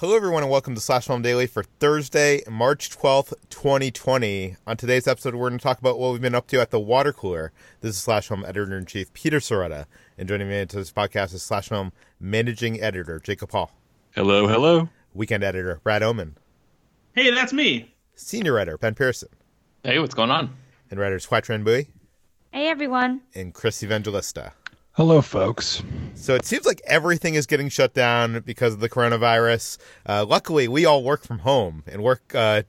Hello, everyone, and welcome to Slash Film Daily for Thursday, March 12th, 2020. On today's episode, we're going to talk about what we've been up to at the water cooler. This is Slash Film Editor in Chief Peter Sciretta, and joining me into this podcast is Slash Film Managing Editor Jacob Hall. Hello, hello. Weekend Editor Brad Oman. Hey, that's me. Senior Writer Ben Pearson. Hey, what's going on? And writers Hoai-Tran Bui. Hey, everyone. And Chris Evangelista. Hello, folks. So it seems like everything is getting shut down because of the coronavirus. Uh, luckily, we all work from home and work uh,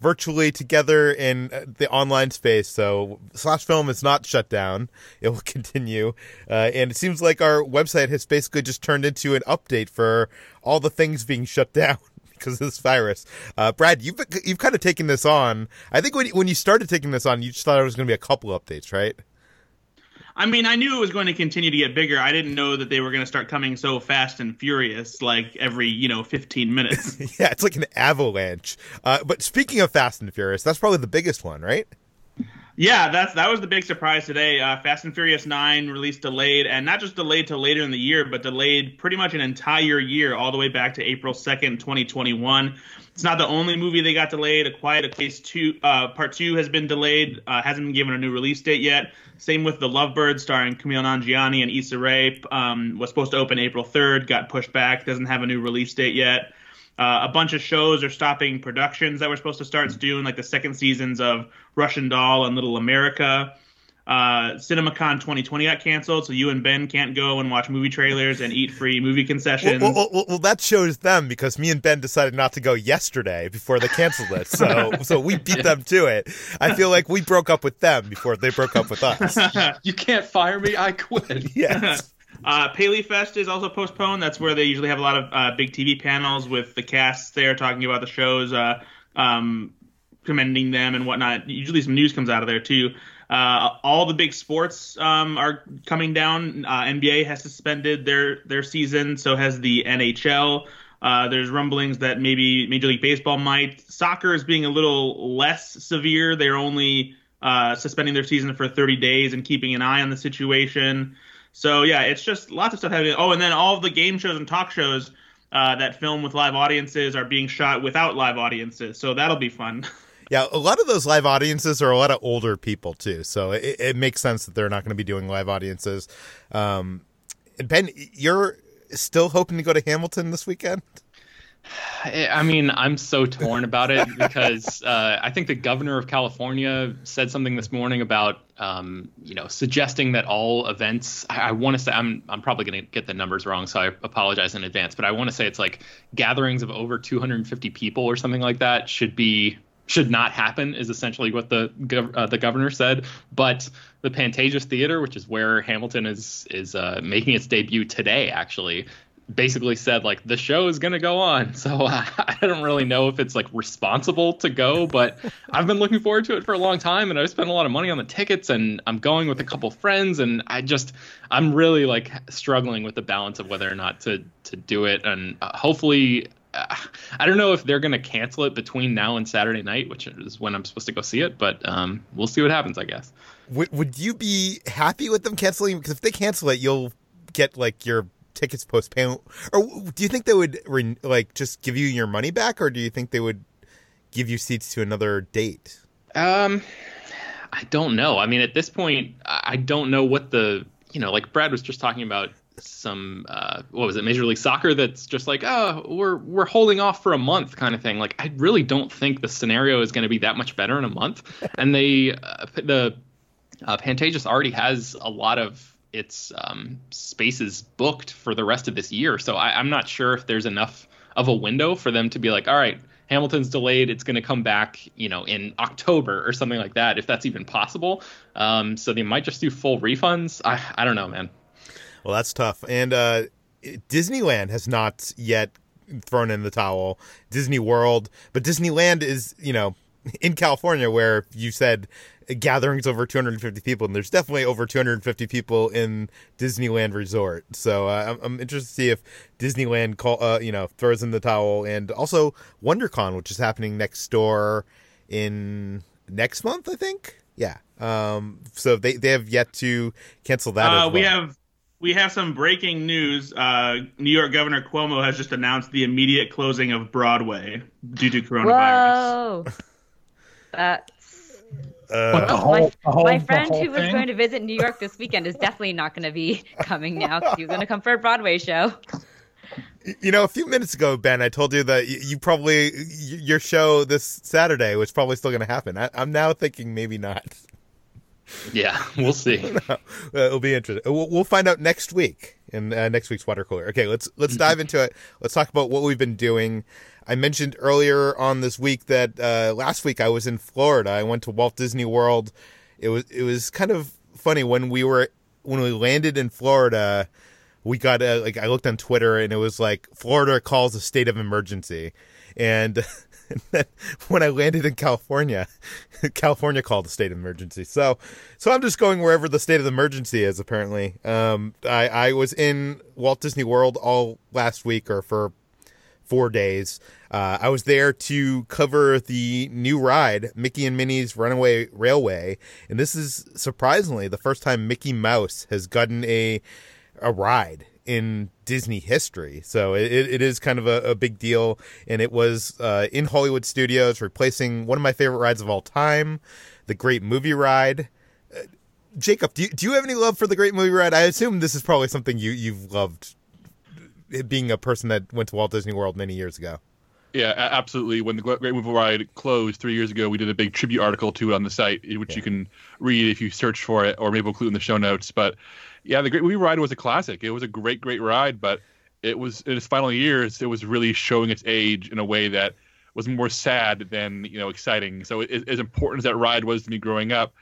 virtually together in uh, the online space. So Slash Film is not shut down; it will continue. Uh, and it seems like our website has basically just turned into an update for all the things being shut down. Because of this virus, uh, Brad, you've you've kind of taken this on. I think when when you started taking this on, you just thought it was going to be a couple updates, right? I mean, I knew it was going to continue to get bigger. I didn't know that they were going to start coming so fast and furious, like every you know 15 minutes. yeah, it's like an avalanche. Uh, but speaking of Fast and Furious, that's probably the biggest one, right? Yeah, that's that was the big surprise today. Uh, Fast and Furious Nine released delayed, and not just delayed to later in the year, but delayed pretty much an entire year, all the way back to April second, 2021. It's not the only movie they got delayed. A Quiet Place Two, uh, Part Two has been delayed, uh, hasn't been given a new release date yet. Same with The Lovebird, starring Kumail Nanjiani and Issa Rae, um, was supposed to open April 3rd, got pushed back, doesn't have a new release date yet. Uh, a bunch of shows are stopping productions that were supposed to start soon, like the second seasons of Russian Doll and Little America. Uh, CinemaCon 2020 got canceled, so you and Ben can't go and watch movie trailers and eat free movie concessions. Well, well, well, well, that shows them because me and Ben decided not to go yesterday before they canceled it. So, so we beat them to it. I feel like we broke up with them before they broke up with us. you can't fire me. I quit. yes. Uh, Paley Fest is also postponed. That's where they usually have a lot of uh, big TV panels with the casts there talking about the shows, uh, um, commending them and whatnot. Usually some news comes out of there too. Uh, all the big sports um, are coming down. Uh, NBA has suspended their their season, so has the NHL. Uh, there's rumblings that maybe Major League Baseball might. Soccer is being a little less severe. They're only uh, suspending their season for 30 days and keeping an eye on the situation. So yeah, it's just lots of stuff happening. Oh, and then all of the game shows and talk shows uh, that film with live audiences are being shot without live audiences. So that'll be fun. Yeah, a lot of those live audiences are a lot of older people too, so it, it makes sense that they're not going to be doing live audiences. Um, Ben, you're still hoping to go to Hamilton this weekend? I mean, I'm so torn about it because uh, I think the governor of California said something this morning about, um, you know, suggesting that all events. I, I want to say I'm I'm probably going to get the numbers wrong, so I apologize in advance. But I want to say it's like gatherings of over 250 people or something like that should be should not happen is essentially what the uh, the governor said. But the Pantages Theater, which is where Hamilton is is uh, making its debut today, actually basically said like the show is going to go on so uh, i don't really know if it's like responsible to go but i've been looking forward to it for a long time and i've spent a lot of money on the tickets and i'm going with a couple friends and i just i'm really like struggling with the balance of whether or not to to do it and uh, hopefully uh, I don't know if they're going to cancel it between now and Saturday night, which is when I'm supposed to go see it, but um, we'll see what happens, I guess. Would, would you be happy with them canceling? Because if they cancel it, you'll get like your tickets postponed, or do you think they would re- like just give you your money back, or do you think they would give you seats to another date? Um, I don't know. I mean, at this point, I don't know what the you know, like Brad was just talking about some uh, what was it major league soccer that's just like oh we're we're holding off for a month kind of thing like i really don't think the scenario is going to be that much better in a month and they uh, the uh, pantages already has a lot of its um, spaces booked for the rest of this year. So I, I'm not sure if there's enough of a window for them to be like, all right, Hamilton's delayed. It's going to come back, you know, in October or something like that, if that's even possible. Um, so they might just do full refunds. I, I don't know, man. Well, that's tough. And uh, Disneyland has not yet thrown in the towel. Disney World, but Disneyland is, you know, in California where you said gatherings over 250 people, and there's definitely over 250 people in Disneyland Resort. So uh, I'm, I'm, interested to see if Disneyland call, uh, you know throws in the towel, and also WonderCon, which is happening next door in next month, I think. Yeah. Um. So they they have yet to cancel that. Uh, well. We have we have some breaking news. Uh, New York Governor Cuomo has just announced the immediate closing of Broadway due to coronavirus. Whoa. That's Uh, The whole- my, whole- my friend who was thing? going to visit New York this weekend is definitely not going to be coming now. 'cause He was going to come for a Broadway show. you know, a few minutes ago, Ben, I told you that y- you probably your show this Saturday was probably still going to happen. I, I'm now thinking maybe not. Yeah, we'll see. Uh, it'll be interesting. We'll, we'll find out next week in uh, next week's water cooler. Okay, let's let's dive into it. Let's talk about what we've been doing. I mentioned earlier on this week that uh, last week I was in Florida. I went to Walt Disney World. It was it was kind of funny when we were when we landed in Florida. We got a, like I looked on Twitter and it was like Florida calls a state of emergency, and, and then when I landed in California, California called a state of emergency. So, so I'm just going wherever the state of emergency is. Apparently, um, I I was in Walt Disney World all last week or for four days. Uh, I was there to cover the new ride, Mickey and Minnie's Runaway Railway, and this is surprisingly the first time Mickey Mouse has gotten a a ride in Disney history. So it, it is kind of a, a big deal, and it was uh, in Hollywood Studios, replacing one of my favorite rides of all time, the Great Movie Ride. Uh, Jacob, do you, do you have any love for the Great Movie Ride? I assume this is probably something you you've loved, being a person that went to Walt Disney World many years ago. Yeah, absolutely. When the Great Movie Ride closed three years ago, we did a big tribute article to it on the site, which Yeah. you can read if you search for it, or maybe we'll include in the show notes. But yeah, the Great Movie Ride was a classic. It was a great, great ride, but it was in its final years, it was really showing its age in a way that was more sad than you know exciting. So, it, as important as that ride was to me growing up,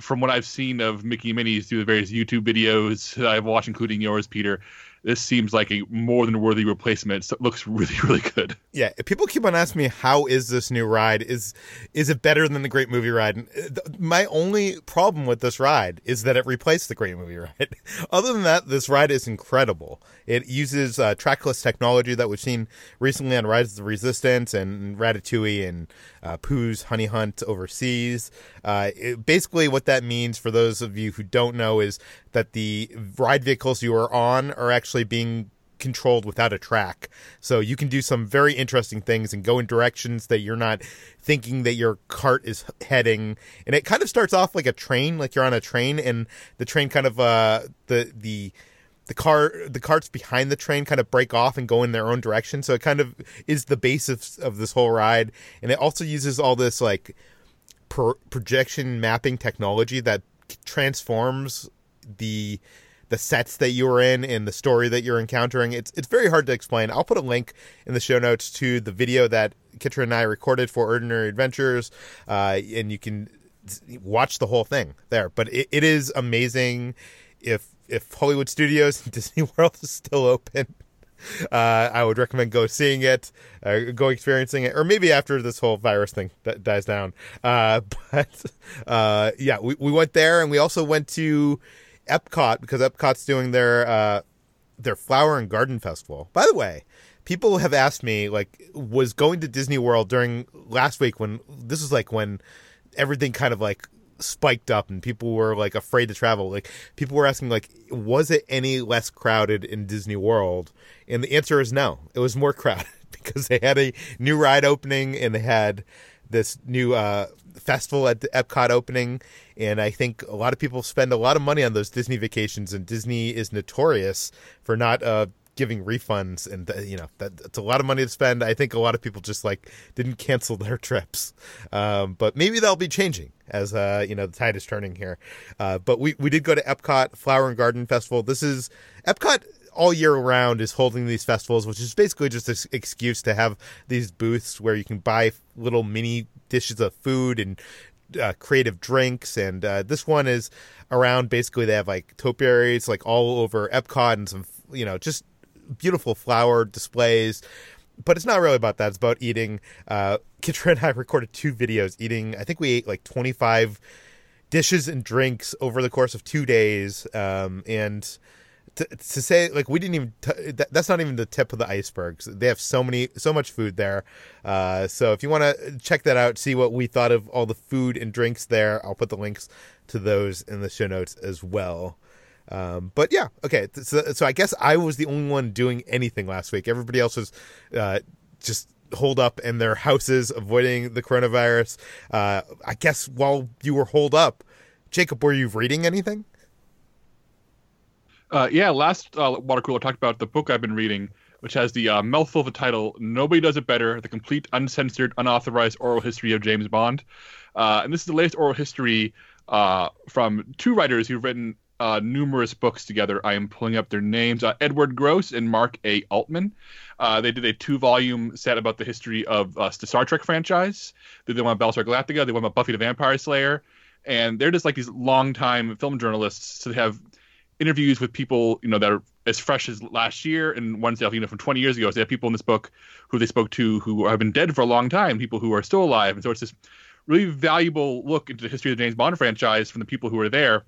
from what I've seen of Mickey and Minnie's through the various YouTube videos that I've watched, including yours, Peter, this seems like a more than worthy replacement. So it looks really, really good. Yeah, people keep on asking me how is this new ride? Is is it better than the Great Movie Ride? And, uh, th- My only problem with this ride is that it replaced the Great Movie Ride. Other than that, this ride is incredible. It uses uh, trackless technology that we've seen recently on Rise of the Resistance and Ratatouille and uh, Pooh's Honey Hunt overseas. Uh, it, basically, what that means for those of you who don't know is that the ride vehicles you are on are actually being controlled without a track. So you can do some very interesting things and go in directions that you're not thinking that your cart is heading. And it kind of starts off like a train, like you're on a train and the train kind of uh the the the car the carts behind the train kind of break off and go in their own direction. So it kind of is the base of of this whole ride and it also uses all this like pro- projection mapping technology that transforms the the sets that you are in and the story that you're encountering. It's it's very hard to explain. I'll put a link in the show notes to the video that Kitra and I recorded for Ordinary Adventures, uh, and you can watch the whole thing there. But it, it is amazing. If if Hollywood Studios and Disney World is still open, uh, I would recommend go seeing it, uh, go experiencing it, or maybe after this whole virus thing that dies down. Uh, but uh, yeah, we, we went there, and we also went to Epcot because Epcot's doing their uh, their flower and garden festival. By the way, people have asked me like, was going to Disney World during last week when this was like when everything kind of like spiked up and people were like afraid to travel. Like people were asking like was it any less crowded in disney world? And the answer is no. It was more crowded because they had a new ride opening and they had this new uh, festival at the epcot opening and i think a lot of people spend a lot of money on those disney vacations and disney is notorious for not uh, giving refunds and uh, you know that it's a lot of money to spend. I think a lot of people just like didn't cancel their trips. Um, but maybe that'll be changing as uh, you know the tide is turning here. Uh, but we, we did go to epcot flower and garden festival. This is epcot all year round is holding these festivals which is basically just an excuse to have these booths where you can buy little mini dishes of food and uh, creative drinks, and uh, this one is around. Basically, they have like topiaries like all over Epcot and some, you know, just beautiful flower displays. But it's not really about that. It's about eating. Uh, Kitra and I recorded two videos eating. I think we ate like twenty five dishes and drinks over the course of two days, um, and to, to say like we didn't even t- that, that's not even the tip of the icebergs they have so many so much food there uh, so if you want to check that out see what we thought of all the food and drinks there i'll put the links to those in the show notes as well Um, but yeah, okay. So, so I guess I was the only one doing anything last week. Everybody else was uh, just holed up in their houses, avoiding the coronavirus. Uh, I guess while you were holed up, Jacob, were you reading anything? Uh, yeah, last uh, water cooler talked about the book I've been reading, which has the uh, mouthful of a title "Nobody Does It Better: The Complete, Uncensored, Unauthorized Oral History of James Bond." Uh, and this is the latest oral history uh, from two writers who've written uh, numerous books together. I am pulling up their names: Edward Gross and Mark A. Altman. they did a two-volume set about the history of the Star Trek franchise. They did one about Battlestar Galactica. They did one about Buffy the Vampire Slayer. And they're just like these long-time film journalists. So they have interviews with people, you know, that are as fresh as last year and ones that, you know, from 20 years ago. So they have people in this book who they spoke to who have been dead for a long time, people who are still alive. And so it's this really valuable look into the history of the James Bond franchise from the people who are there.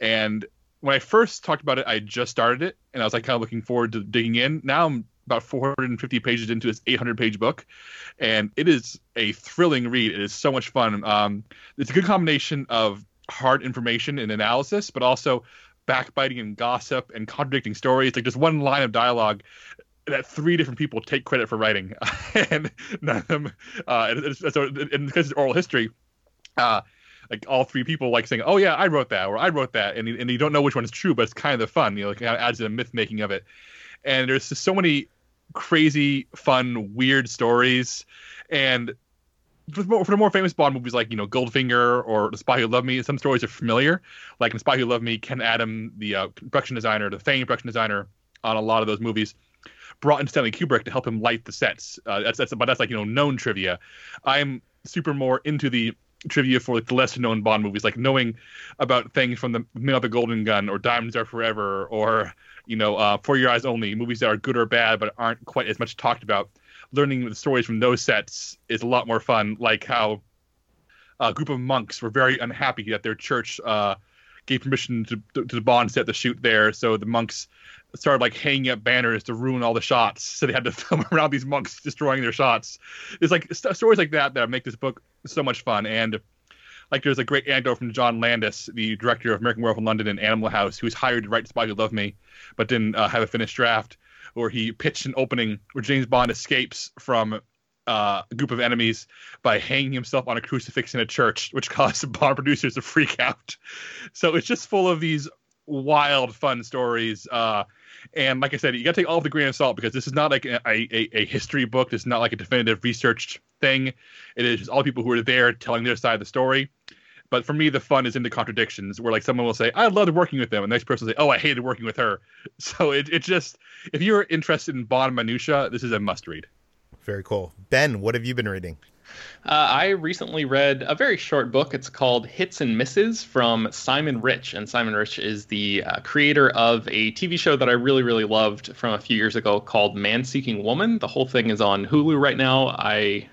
And when I first talked about it, I just started it and I was like kind of looking forward to digging in. Now I'm about 450 pages into this 800 page book and it is a thrilling read. It is so much fun. Um, it's a good combination of hard information and analysis, but also backbiting and gossip and contradicting stories. Like just one line of dialogue that three different people take credit for writing, and none of them. Uh, and, because it's oral history, uh, like all three people like saying, "Oh yeah, I wrote that," or "I wrote that," and and you don't know which one is true, but it's kind of the fun. You know, like, adds to the myth making of it. And there's just so many crazy, fun, weird stories, and for the more famous Bond movies like you know Goldfinger or The Spy Who Loved Me, some stories are familiar. Like in Spy Who Loved Me, Ken Adam, the uh, production designer, the famed production designer on a lot of those movies, brought in Stanley Kubrick to help him light the sets. Uh, that's that's but that's like you know known trivia. I'm super more into the trivia for like the lesser known Bond movies, like knowing about things from the Men of the Golden Gun or Diamonds Are Forever or you know uh, For Your Eyes Only, movies that are good or bad but aren't quite as much talked about learning the stories from those sets is a lot more fun. Like how a group of monks were very unhappy that their church uh, gave permission to, to the Bond set to shoot there, so the monks started like hanging up banners to ruin all the shots. So they had to film around these monks destroying their shots. It's like st- stories like that that make this book so much fun. And like there's a great anecdote from John Landis, the director of American Werewolf in London and Animal House, who was hired to write Spy Who Loved Me, but didn't uh, have a finished draft where he pitched an opening where James Bond escapes from uh, a group of enemies by hanging himself on a crucifix in a church, which caused the Bond producers to freak out. So it's just full of these wild, fun stories. Uh, and like I said, you got to take all of the grain of salt because this is not like a, a, a, history book. This is not like a definitive researched thing. It is just all people who are there telling their side of the story. But for me, the fun is in the contradictions, where like someone will say, "I loved working with them," and the next person will say, "Oh, I hated working with her." So it it just if you're interested in Bond minutia, this is a must read. Very cool, Ben. What have you been reading? Uh, I recently read a very short book. It's called Hits and Misses from Simon Rich. And Simon Rich is the uh, creator of a TV show that I really, really loved from a few years ago called Man Seeking Woman. The whole thing is on Hulu right now. I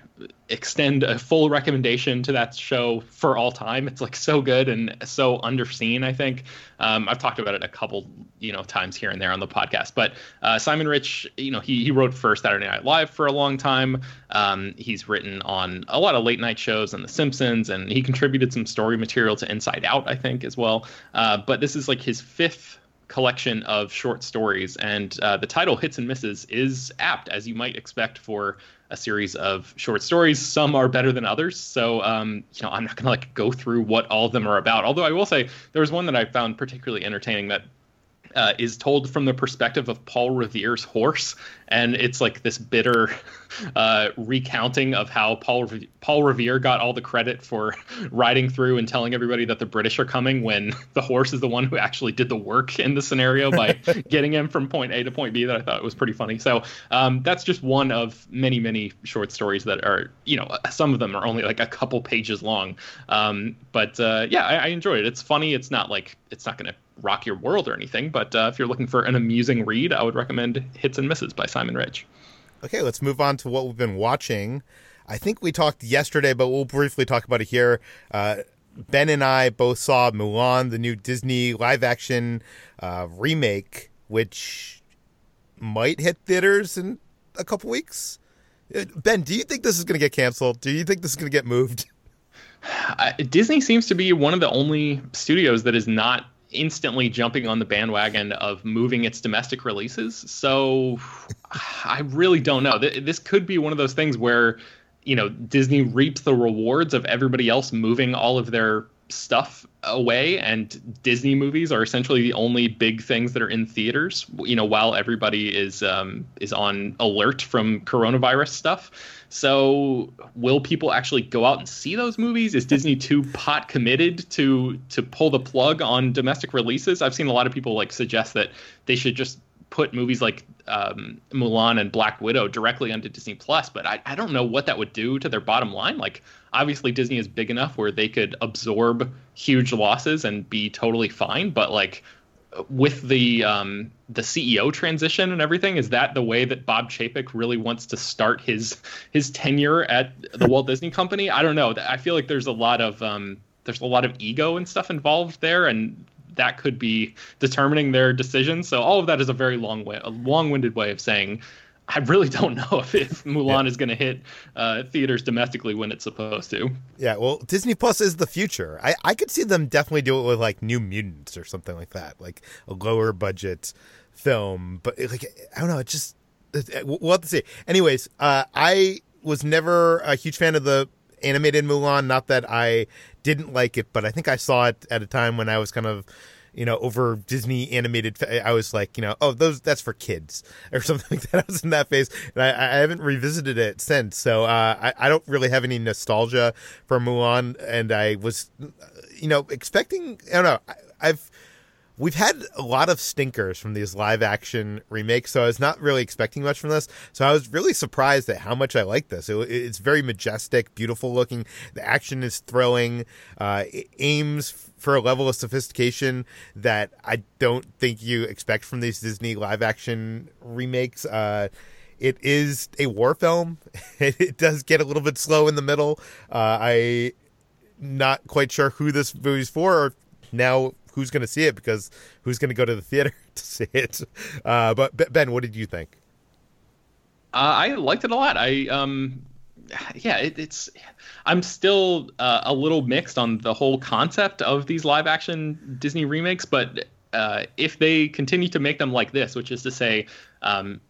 extend a full recommendation to that show for all time. It's like so good and so underseen. I think um, I've talked about it a couple you know times here and there on the podcast. But uh, Simon Rich, you know, he he wrote for Saturday Night Live for a long time. Um, he's written on a lot of late night shows and The Simpsons, and he contributed some story material to Inside Out, I think, as well. Uh, but this is like his fifth collection of short stories, and uh, the title "Hits and Misses" is apt, as you might expect for a series of short stories. Some are better than others, so um, you know I'm not gonna like go through what all of them are about. Although I will say there was one that I found particularly entertaining that uh, is told from the perspective of Paul Revere's horse, and it's like this bitter uh, recounting of how Paul Paul Revere got all the credit for riding through and telling everybody that the British are coming when the horse is the one who actually did the work in the scenario by getting him from point A to point B. That I thought was pretty funny. So um, that's just one of many many short stories that are you know some of them are only like a couple pages long, um, but uh, yeah I, I enjoyed it. It's funny. It's not like it's not going to rock your world or anything. But uh, if you're looking for an amusing read, I would recommend Hits and Misses by Simon Rich. Okay, let's move on to what we've been watching. I think we talked yesterday, but we'll briefly talk about it here. Uh, ben and I both saw Mulan, the new Disney live action uh, remake, which might hit theaters in a couple weeks. Uh, ben, do you think this is going to get canceled? Do you think this is going to get moved? Disney seems to be one of the only studios that is not instantly jumping on the bandwagon of moving its domestic releases. So I really don't know. This could be one of those things where, you know, Disney reaps the rewards of everybody else moving all of their stuff away and disney movies are essentially the only big things that are in theaters you know while everybody is um, is on alert from coronavirus stuff so will people actually go out and see those movies is disney too pot committed to to pull the plug on domestic releases i've seen a lot of people like suggest that they should just put movies like um, Mulan and Black Widow directly onto Disney Plus, but I, I don't know what that would do to their bottom line. Like, obviously, Disney is big enough where they could absorb huge losses and be totally fine. But like, with the um, the CEO transition and everything, is that the way that Bob Chapek really wants to start his his tenure at the Walt Disney Company? I don't know. I feel like there's a lot of um, there's a lot of ego and stuff involved there, and that could be determining their decisions. So all of that is a very long way, a long-winded way of saying I really don't know if, if Mulan yeah. is going to hit uh, theaters domestically when it's supposed to. Yeah, well, Disney Plus is the future. I, I could see them definitely do it with like New Mutants or something like that, like a lower budget film. But like, I don't know, it just we'll have to see. Anyways, uh, I was never a huge fan of the animated Mulan. Not that I didn't like it, but I think I saw it at a time when I was kind of you know, over Disney animated. I was like, you know, oh, those that's for kids or something like that. I was in that phase, and I, I haven't revisited it since. So uh, I, I don't really have any nostalgia for Mulan, and I was, you know, expecting. I don't know. I, I've we've had a lot of stinkers from these live action remakes, so I was not really expecting much from this. So I was really surprised at how much I like this. It, it's very majestic, beautiful looking. The action is thrilling. Uh, it aims for a level of sophistication that I don't think you expect from these Disney live action remakes. Uh, it is a war film. it does get a little bit slow in the middle. Uh, I not quite sure who this movie's for or now who's going to see it because who's going to go to the theater to see it. Uh, but Ben, what did you think? Uh, I liked it a lot. I um, yeah, it, it's. I'm still uh, a little mixed on the whole concept of these live action Disney remakes, but uh, if they continue to make them like this, which is to say, um,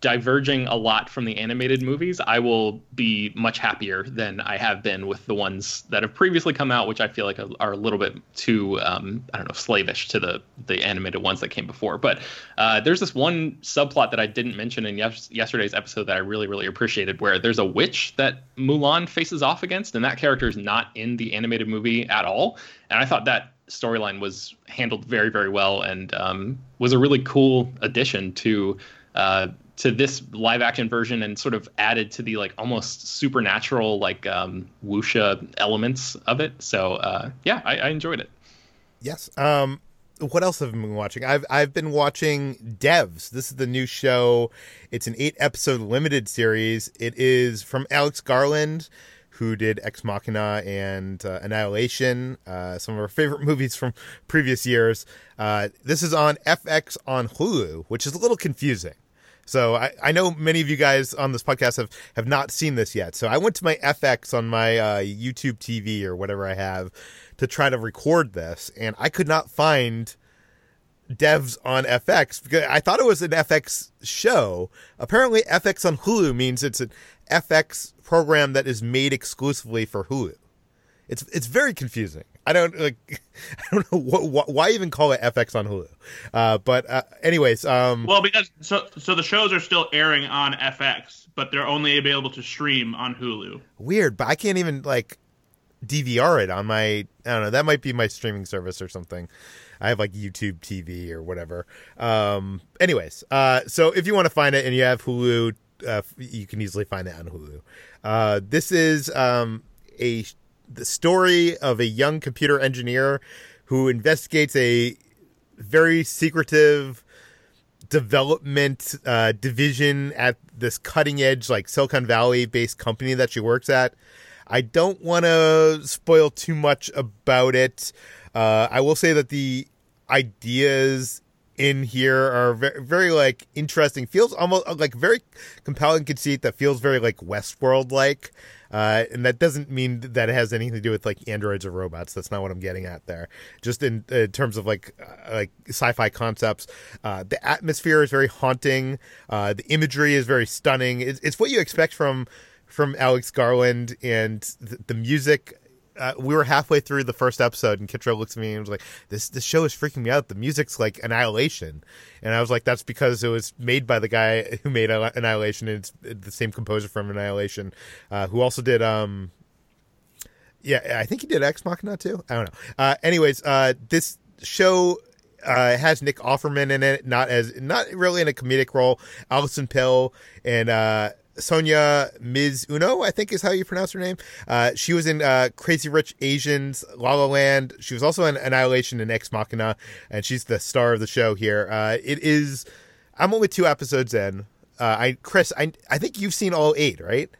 diverging a lot from the animated movies, I will be much happier than I have been with the ones that have previously come out, which I feel like are a little bit too, um, I don't know, slavish to the the animated ones that came before. But uh, there's this one subplot that I didn't mention in yes- yesterday's episode that I really, really appreciated, where there's a witch that Mulan faces off against, and that character is not in the animated movie at all. And I thought that storyline was handled very, very well, and um, was a really cool addition to uh, to this live action version and sort of added to the like almost supernatural like um, wuxia elements of it. So uh, yeah, I, I, enjoyed it. Yes. Um, what else have I been watching? I've I've been watching Devs. This is the new show. It's an eight episode limited series. It is from Alex Garland, who did Ex Machina and uh, Annihilation, uh, some of our favorite movies from previous years. Uh, this is on FX on Hulu, which is a little confusing. So I, I know many of you guys on this podcast have, have not seen this yet. So I went to my FX on my uh, YouTube TV or whatever I have to try to record this, and I could not find devs on FX because I thought it was an FX show. Apparently, FX on Hulu means it's an FX program that is made exclusively for Hulu. It's it's very confusing. I don't like. I don't know what, what, why even call it FX on Hulu. Uh, but uh, anyways, um, well, because so so the shows are still airing on FX, but they're only available to stream on Hulu. Weird, but I can't even like DVR it on my. I don't know. That might be my streaming service or something. I have like YouTube TV or whatever. Um, anyways, uh, so if you want to find it and you have Hulu, uh, you can easily find it on Hulu. Uh, this is um, a the story of a young computer engineer who investigates a very secretive development uh, division at this cutting edge, like Silicon Valley based company that she works at. I don't want to spoil too much about it. Uh, I will say that the ideas in here are very, very like interesting. Feels almost like very compelling conceit that feels very like Westworld like. Uh, and that doesn't mean that it has anything to do with like androids or robots. That's not what I'm getting at there. Just in, in terms of like uh, like sci-fi concepts, uh, the atmosphere is very haunting. Uh, the imagery is very stunning. It's, it's what you expect from from Alex Garland, and the music uh, we were halfway through the first episode, and Kitra looks at me and was like, "This this show is freaking me out. The music's like Annihilation," and I was like, "That's because it was made by the guy who made Annihilation, and it's the same composer from Annihilation, uh, who also did um, yeah, I think he did Ex Machina too. I don't know. Uh, anyways, uh, this show uh, has Nick Offerman in it, not as not really in a comedic role. Alison Pill and uh, Sonia Mizuno, I think is how you pronounce her name. Uh, she was in uh, Crazy Rich Asians, La La Land. She was also in Annihilation and Ex Machina, and she's the star of the show here. Uh, it is. I'm only two episodes in. Uh, I Chris, I I think you've seen all eight, right?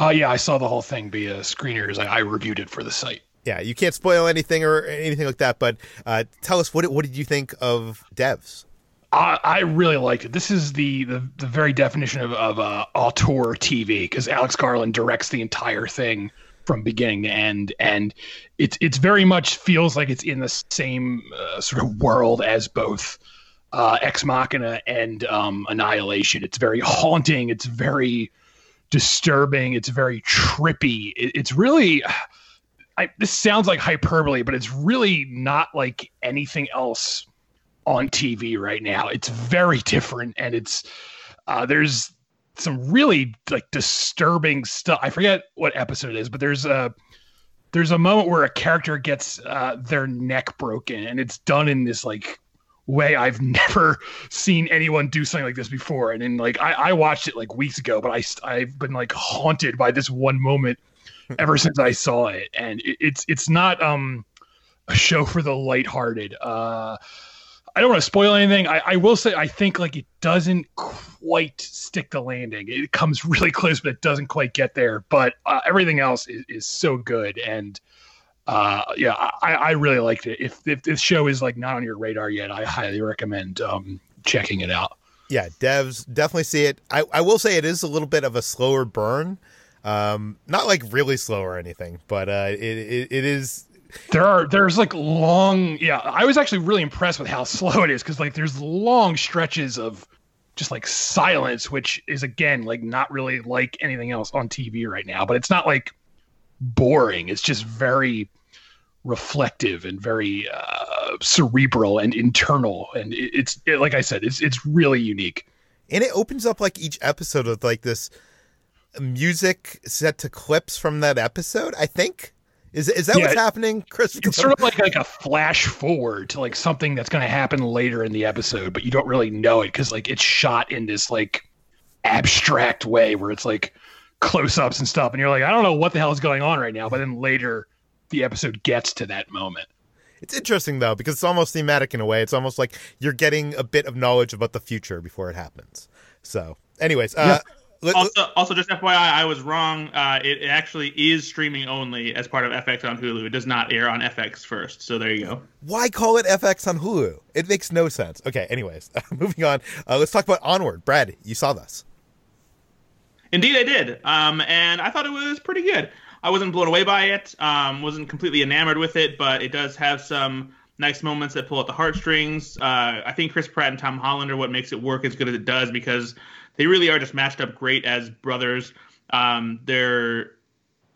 Uh, yeah, I saw the whole thing via screeners. I, I reviewed it for the site. Yeah, you can't spoil anything or anything like that, but uh, tell us what what did you think of Devs? I, I really liked it. This is the the, the very definition of, of uh, auteur TV because Alex Garland directs the entire thing from beginning to end, and it's it's very much feels like it's in the same uh, sort of world as both uh, Ex Machina and um, Annihilation. It's very haunting. It's very disturbing. It's very trippy. It, it's really. I, this sounds like hyperbole, but it's really not like anything else on TV right now. It's very different, and it's uh, there's some really like disturbing stuff. I forget what episode it is, but there's a there's a moment where a character gets uh, their neck broken, and it's done in this like way I've never seen anyone do something like this before. And then like I, I watched it like weeks ago, but I I've been like haunted by this one moment ever since I saw it, and it, it's it's not um a show for the lighthearted. Uh, I don't want to spoil anything. I, I, will say I think like it doesn't quite stick the landing. It comes really close, but it doesn't quite get there. But uh, everything else is, is so good, and uh, yeah, I, I really liked it. If if this show is like not on your radar yet, I highly recommend um, checking it out. Yeah, devs definitely see it. I, I will say it is a little bit of a slower burn. Um, not like really slow or anything, but uh, it, it, it is there are there's like long yeah i was actually really impressed with how slow it is because like there's long stretches of just like silence which is again like not really like anything else on tv right now but it's not like boring. It's just very reflective and very uh, cerebral and internal and it, it's it, like i said it's it's really unique. And it opens up like each episode with like this music set to clips from that episode i think is is that yeah, what's happening, Chris? It's sort of like like a flash forward to like something that's going to happen later in the episode, but you don't really know it because like it's shot in this like abstract way where it's like close ups and stuff, and you're like, I don't know what the hell is going on right now, but then later the episode gets to that moment. It's interesting though because it's almost thematic in a way. It's almost like you're getting a bit of knowledge about the future before it happens. So, anyways, uh, yeah also, also, just FYI, I was wrong. Uh, it, it, actually is streaming only as part of FX on Hulu. It does not air on FX first. So there you go. Why call it FX on Hulu? It makes no sense. Okay, anyways, moving on. Uh, let's talk about Onward. Brad, you saw this. Indeed, I did. Um, and I thought it was pretty good. I wasn't blown away by it. Um, wasn't completely enamored with it, but it does have some nice moments that pull at the heartstrings. Uh, I think Chris Pratt and Tom Holland are what makes it work as good as it does because they really are just matched up great as brothers. Um, they're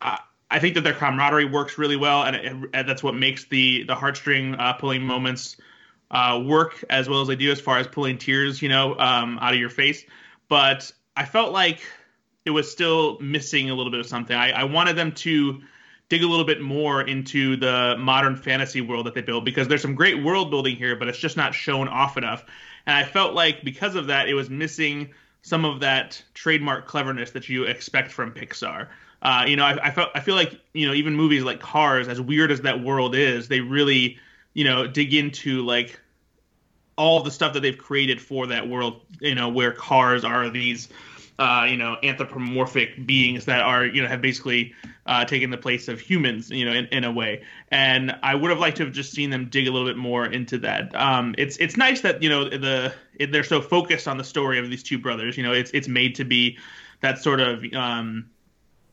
uh, I think that their camaraderie works really well, and, it, and that's what makes the the heartstring uh, pulling moments uh, work as well as they do as far as pulling tears, you know, um, out of your face. But I felt like it was still missing a little bit of something. I, I wanted them to dig a little bit more into the modern fantasy world that they built because there's some great world building here, but it's just not shown off enough. And I felt like because of that, it was missing some of that trademark cleverness that you expect from Pixar. Uh, you know, I, I, felt I feel like you know even movies like Cars, as weird as that world is, they really you know dig into like all the stuff that they've created for that world. You know, where cars are these uh, you know, anthropomorphic beings that are, you know, have basically uh, taken the place of humans, you know, in, in a way. And I would have liked to have just seen them dig a little bit more into that. Um, it's it's nice that you know the it, they're so focused on the story of these two brothers. You know, it's it's made to be that sort of um,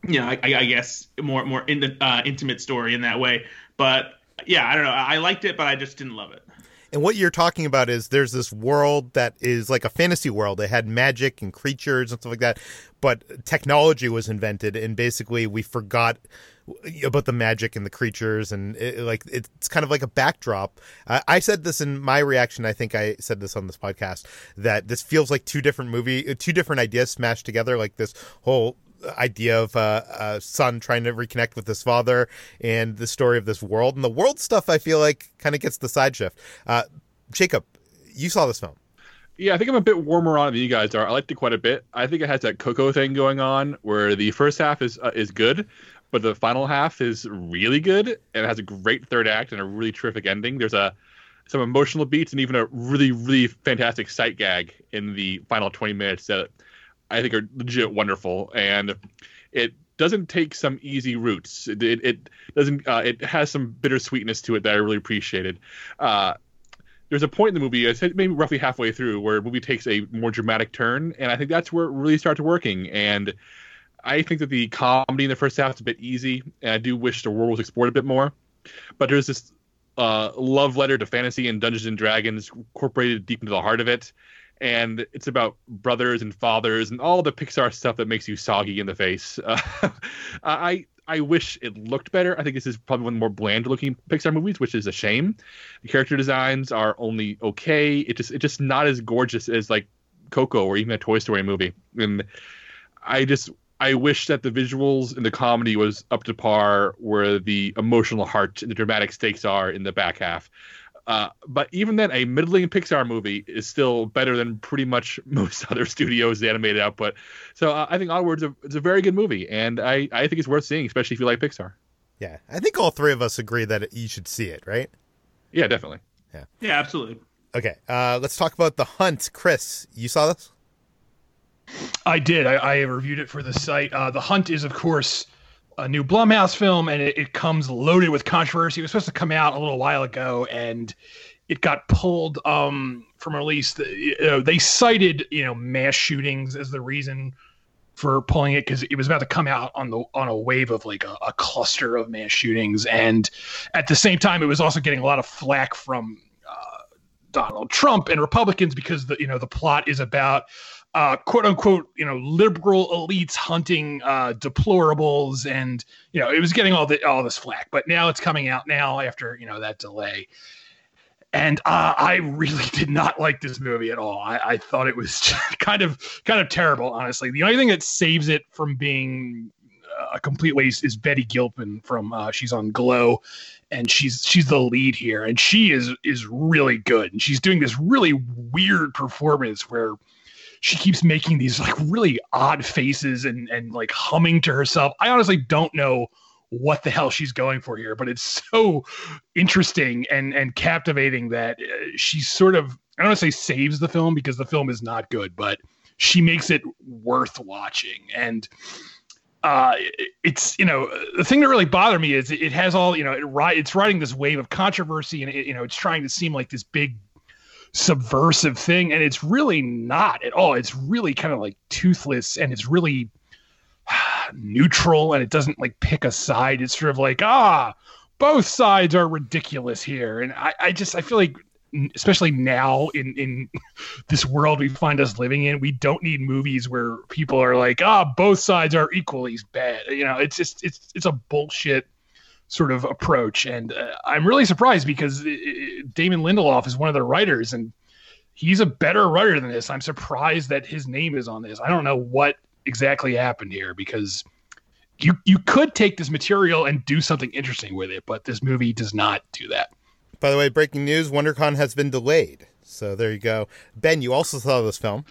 you know, I, I guess more more in, uh, intimate story in that way. But yeah, I don't know. I liked it, but I just didn't love it. And what you're talking about is there's this world that is like a fantasy world. It had magic and creatures and stuff like that, but technology was invented, and basically we forgot about the magic and the creatures, and it, like it's kind of like a backdrop. Uh, I said this in my reaction. I think I said this on this podcast that this feels like two different movie, two different ideas smashed together. Like this whole idea of uh, a son trying to reconnect with his father and the story of this world. And the world stuff, I feel like, kind of gets the side shift. Uh, Jacob, you saw this film. Yeah, I think I'm a bit warmer on it than you guys are. I liked it quite a bit. I think it has that Coco thing going on, where the first half is uh, is good, but the final half is really good, and it has a great third act and a really terrific ending. There's a some emotional beats and even a really really fantastic sight gag in the final 20 minutes that I think are legit wonderful, and it doesn't take some easy routes. It, it, it doesn't. Uh, it has some bittersweetness to it that I really appreciated. Uh, there's a point in the movie, I said maybe roughly halfway through, where the movie takes a more dramatic turn, and I think that's where it really starts working. And I think that the comedy in the first half is a bit easy, and I do wish the world was explored a bit more. But there's this uh, love letter to fantasy and Dungeons and Dragons incorporated deep into the heart of it and it's about brothers and fathers and all the Pixar stuff that makes you soggy in the face. Uh, I I wish it looked better. I think this is probably one of the more bland looking Pixar movies, which is a shame. The character designs are only okay. It just it's just not as gorgeous as like Coco or even a Toy Story movie. And I just I wish that the visuals and the comedy was up to par where the emotional heart and the dramatic stakes are in the back half. Uh, but even then, a middling Pixar movie is still better than pretty much most other studios' animated output. So uh, I think Onward's a, it's a very good movie, and I, I think it's worth seeing, especially if you like Pixar. Yeah, I think all three of us agree that you should see it, right? Yeah, definitely. Yeah. Yeah, absolutely. Okay, uh, let's talk about The Hunt. Chris, you saw this? I did. I, I reviewed it for the site. Uh, the Hunt is, of course, a new Blumhouse film, and it, it, comes loaded with controversy. It was supposed to come out a little while ago, and it got pulled um, from release. You know, they cited you know mass shootings as the reason for pulling it because it was about to come out on the on a wave of like a, a, cluster of mass shootings, and at the same time, it was also getting a lot of flack from uh, Donald Trump and Republicans because the you know the plot is about uh, quote unquote, you know, liberal elites hunting uh, deplorables, and you know, it was getting all the all this flack. But now it's coming out now after you know that delay, and uh, I really did not like this movie at all. I, I thought it was kind of kind of terrible, honestly. The only thing that saves it from being a complete waste is Betty Gilpin from uh, she's on Glow, and she's she's the lead here, and she is is really good, and she's doing this really weird performance where she keeps making these like really odd faces and and like humming to herself. I honestly don't know what the hell she's going for here, but it's so interesting and and captivating that uh, she sort of I don't want to say saves the film because the film is not good, but she makes it worth watching and uh, it's you know the thing that really bothered me is it has all you know it it's riding this wave of controversy and it, you know it's trying to seem like this big subversive thing and it's really not at all. It's really kind of like toothless and it's really neutral and it doesn't like pick a side. It's sort of like ah both sides are ridiculous here. And i, I just i feel like especially now in in this world we find us living in we don't need movies where people are like ah both sides are equally bad. You know it's just it's it's a bullshit sort of approach. And uh, I'm really surprised because uh, Damon Lindelof is one of the writers, and he's a better writer than this. I'm surprised that his name is on this. I don't know what exactly happened here because you you could take this material and do something interesting with it, but this movie does not do that. By the way, breaking news: WonderCon has been delayed. So there you go. Ben, you also saw this film.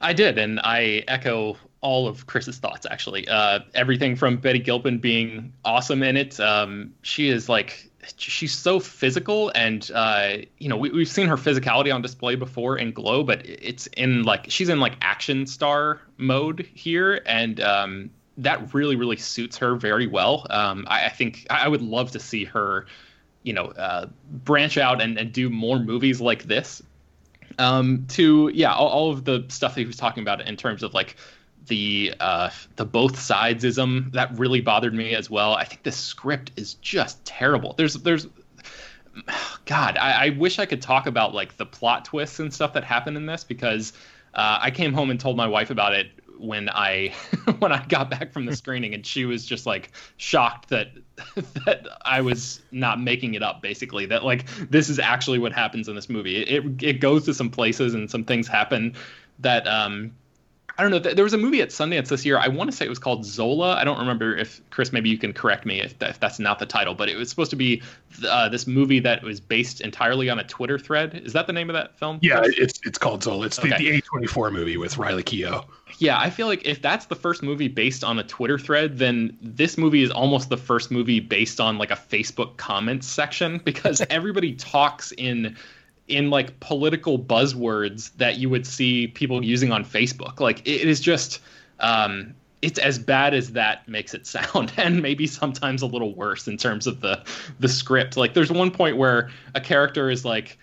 I did, and I echo all of Chris's thoughts actually. Uh, everything from Betty Gilpin being awesome in it. Um, she is like she's so physical and uh, you know we, we've seen her physicality on display before in glow but it's in like she's in like action star mode here and um, that really really suits her very well um, I, I, think i would love to see her you know uh, branch out and, and do more movies like this um, to yeah all, all of the stuff that he was talking about in terms of like the uh, the both sidesism that really bothered me as well. I think the script is just terrible. There's there's God, I, I wish I could talk about like the plot twists and stuff that happened in this because uh, I came home and told my wife about it when I when I got back from the screening, and she was just like shocked that that I was not making it up. Basically, that like this is actually what happens in this movie. It it, it goes to some places and some things happen that um I don't know. There was a movie at Sundance this year. I want to say it was called Zola. I don't remember if Chris, maybe you can correct me if, if that's not the title, but it was supposed to be uh, this movie that was based entirely on a Twitter thread. Is that the name of that film? Yeah, it's it's called Zola. It's the, okay. the A24 movie with Riley Keough. Yeah, I feel like if that's the first movie based on a Twitter thread, then this movie is almost the first movie based on like a Facebook comments section because everybody talks in in like political buzzwords that you would see people using on Facebook. Like it is just um, it's as bad as that makes it sound and maybe sometimes a little worse in terms of the the script. Like there's one point where a character is like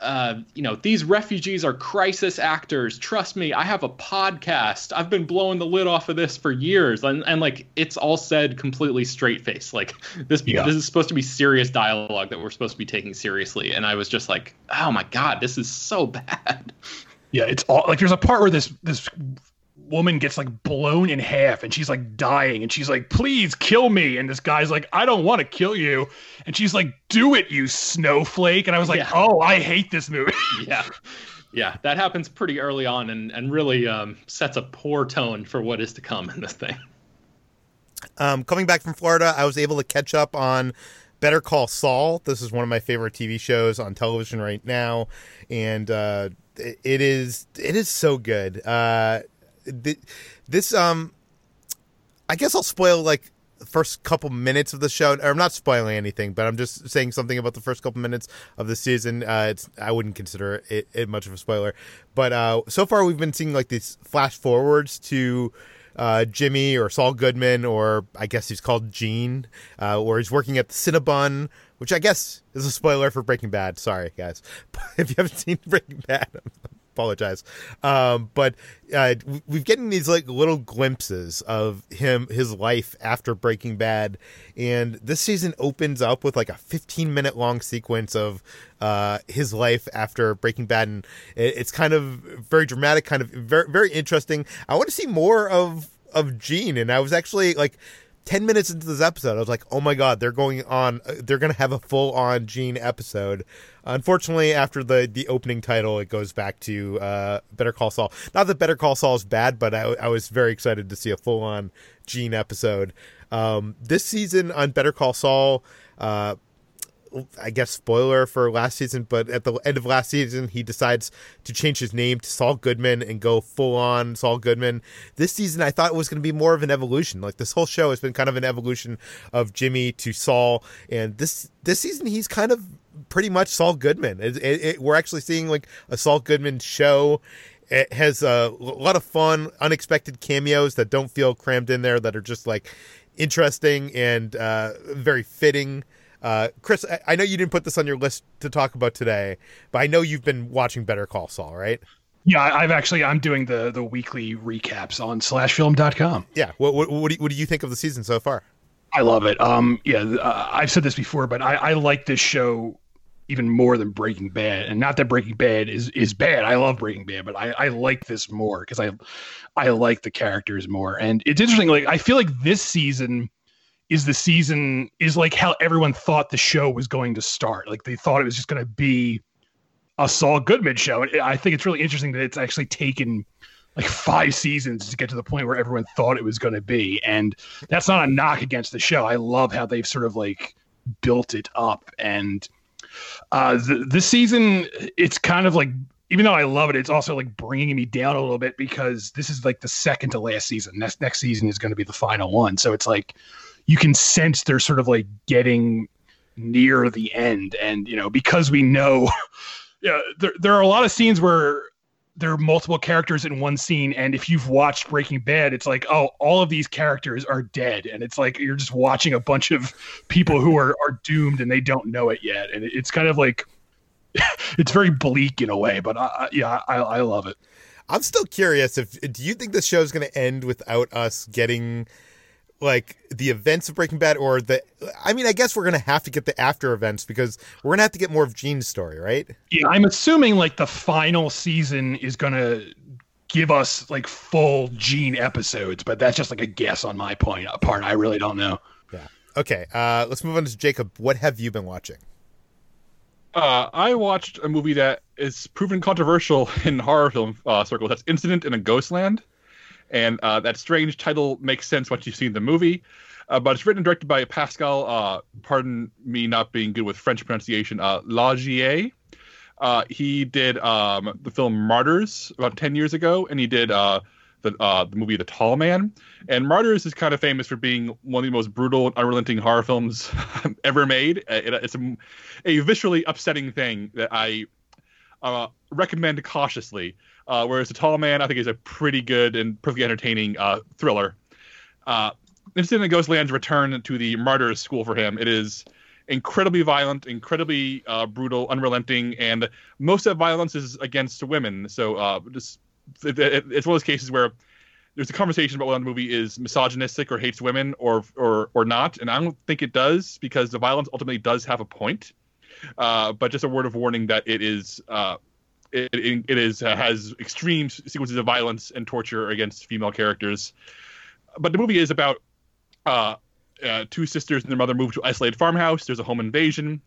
uh, you know, these refugees are crisis actors. Trust me, I have a podcast. I've been blowing the lid off of this for years, and and like it's all said completely straight face. Like this, yeah. this is supposed to be serious dialogue that we're supposed to be taking seriously, and I was just like, oh my god, this is so bad. Yeah, it's all like there's a part where this this woman gets like blown in half and she's like dying and she's like please kill me and this guy's like i don't want to kill you and she's like do it you snowflake and i was like yeah. oh i hate this movie yeah yeah that happens pretty early on and and really um, sets a poor tone for what is to come in this thing um, coming back from florida i was able to catch up on Better Call Saul. This is one of my favorite TV shows on television right now, and uh, it is it is so good. Uh, this um I guess I'll spoil like the first couple minutes of the show. Or I'm not spoiling anything, but I'm just saying something about the first couple minutes of the season. Uh, it's I wouldn't consider it, it much of a spoiler, but uh, so far we've been seeing like these flash forwards to uh, Jimmy or Saul Goodman, or I guess he's called Gene, uh, where he's working at the Cinnabon, which I guess is a spoiler for Breaking Bad. Sorry, guys, But if you haven't seen Breaking Bad, apologize. Um, but uh, we've getting these like little glimpses of him, his life after Breaking Bad, and this season opens up with like a 15 minute long sequence of uh, his life after Breaking Bad, and it's kind of very dramatic, kind of very very interesting. I want to see more of of Gene, and I was actually like 10 minutes into this episode, I was like, oh my God, they're going on, they're going to have a full on Gene episode. Unfortunately, after the, the opening title, it goes back to uh, Better Call Saul. Not that Better Call Saul is bad, but I, I was very excited to see a full on Gene episode. Um, this season on Better Call Saul, uh, I guess spoiler for last season, but at the end of last season, he decides to change his name to Saul Goodman and go full on Saul Goodman. This season, I thought it was going to be more of an evolution. Like this whole show has been kind of an evolution of Jimmy to Saul, and this this season he's kind of pretty much Saul Goodman. It, it, it, we're actually seeing like a Saul Goodman show. It has a lot of fun, unexpected cameos that don't feel crammed in there that are just like interesting and uh, very fitting uh, Chris, I know you didn't put this on your list to talk about today, but I know you've been watching Better Call Saul, right? Yeah, I've actually I'm doing the the weekly recaps on slashfilm.com. Yeah, what what what do, you, what do you think of the season so far? I love it. Um, yeah, uh, I've said this before, but I, I like this show even more than Breaking Bad. And not that Breaking Bad is is bad. I love Breaking Bad, but I, I like this more because I I like the characters more. And it's interesting. Like I feel like this season is the season is like how everyone thought the show was going to start. Like they thought it was just going to be a Saul Goodman show. And I think it's really interesting that it's actually taken like five seasons to get to the point where everyone thought it was going to be. And that's not a knock against the show. I love how they've sort of like built it up. And uh, the, this season, it's kind of like even though I love it, it's also like bringing me down a little bit because this is like the second to last season. Next next season is going to be the final one. So it's like you can sense they're sort of like getting near the end, and you know because we know, yeah, there there are a lot of scenes where there are multiple characters in one scene, and if you've watched Breaking Bad, it's like oh, all of these characters are dead, and it's like you're just watching a bunch of people who are are doomed and they don't know it yet, and it's kind of like it's very bleak in a way, but I, yeah, I, I love it. I'm still curious if do you think the show is going to end without us getting like the events of Breaking Bad or the I mean I guess we're going to have to get the after events because we're going to have to get more of Gene's story, right? Yeah, I'm assuming like the final season is going to give us like full Gene episodes, but that's just like a guess on my point part. I really don't know. Yeah. Okay, uh let's move on to Jacob. What have you been watching? Uh, I watched a movie that is proven controversial in horror film uh, circles. That's Incident in a Ghostland, and uh, that strange title makes sense once you've seen the movie. Uh, but it's written and directed by Pascal. Uh, pardon me not being good with French pronunciation. Uh, Laugier. Uh, he did um, the film Martyrs about ten years ago, and he did uh, the uh, the movie The Tall Man. And Martyrs is kind of famous for being one of the most brutal unrelenting horror films ever made. It, it's a, a visually upsetting thing that I recommend cautiously. Uh, whereas The Tall Man, I think, is a pretty good and perfectly entertaining uh, thriller. Uh, Incident in Ghostland's return to the Martyrs school for him. It is incredibly violent, incredibly uh, brutal, unrelenting, and most of that violence is against women. So uh, just it, it, it's one of those cases where there's a conversation about whether the movie is misogynistic or hates women or or or not, and I don't think it does because the violence ultimately does have a point. Uh, but just a word of warning that it is uh, it, it, it is uh, has extreme sequences of violence and torture against female characters. But the movie is about uh, uh, two sisters and their mother move to an isolated farmhouse. There's a home invasion.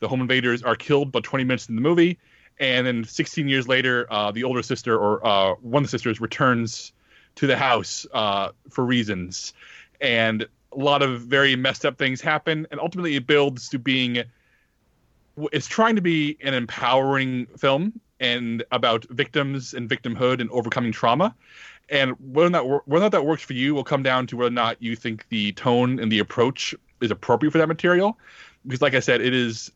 The home invaders are killed about 20 minutes in the movie, and then 16 years later, uh, the older sister or uh, one of the sisters returns to the house uh, for reasons, and a lot of very messed up things happen, and ultimately it builds to being. It's trying to be an empowering film and about victims and victimhood and overcoming trauma. And whether or not whether or not that works for you will come down to whether or not you think the tone and the approach is appropriate for that material. Because, like I said, it is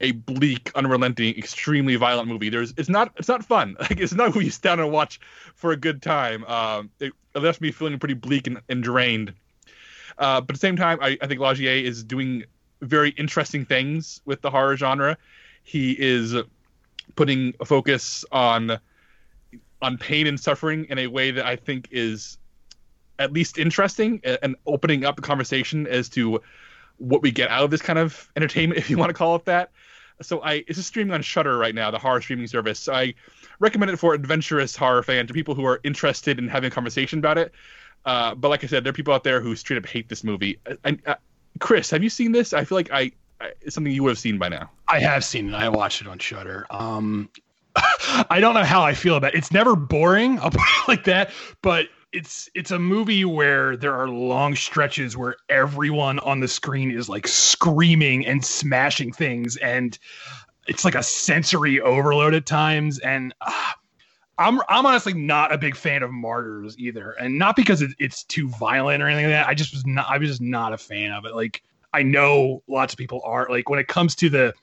a bleak, unrelenting, extremely violent movie. There's it's not it's not fun. Like it's not who you down and watch for a good time. Um, it, it left me feeling pretty bleak and, and drained. Uh, but at the same time, I, I think Laugier is doing very interesting things with the horror genre. He is putting a focus on on pain and suffering in a way that I think is at least interesting and opening up the conversation as to what we get out of this kind of entertainment, if you want to call it that. So I it's just streaming on Shudder right now, the horror streaming service. So I recommend it for adventurous horror fans, to people who are interested in having a conversation about it. Uh, but like I said, there are people out there who straight up hate this movie. And Chris, have you seen this? I feel like I it's something you would have seen by now. I have seen it. I watched it on Shudder. Um, I don't know how I feel about it. It's never boring. I'll put it like that. But it's it's a movie where there are long stretches where everyone on the screen is like screaming and smashing things and it's like a sensory overload at times and uh, I'm I'm honestly not a big fan of Martyrs either, and not because it, it's too violent or anything like that. I just was not I was just not a fan of it. Like I know lots of people are like when it comes to the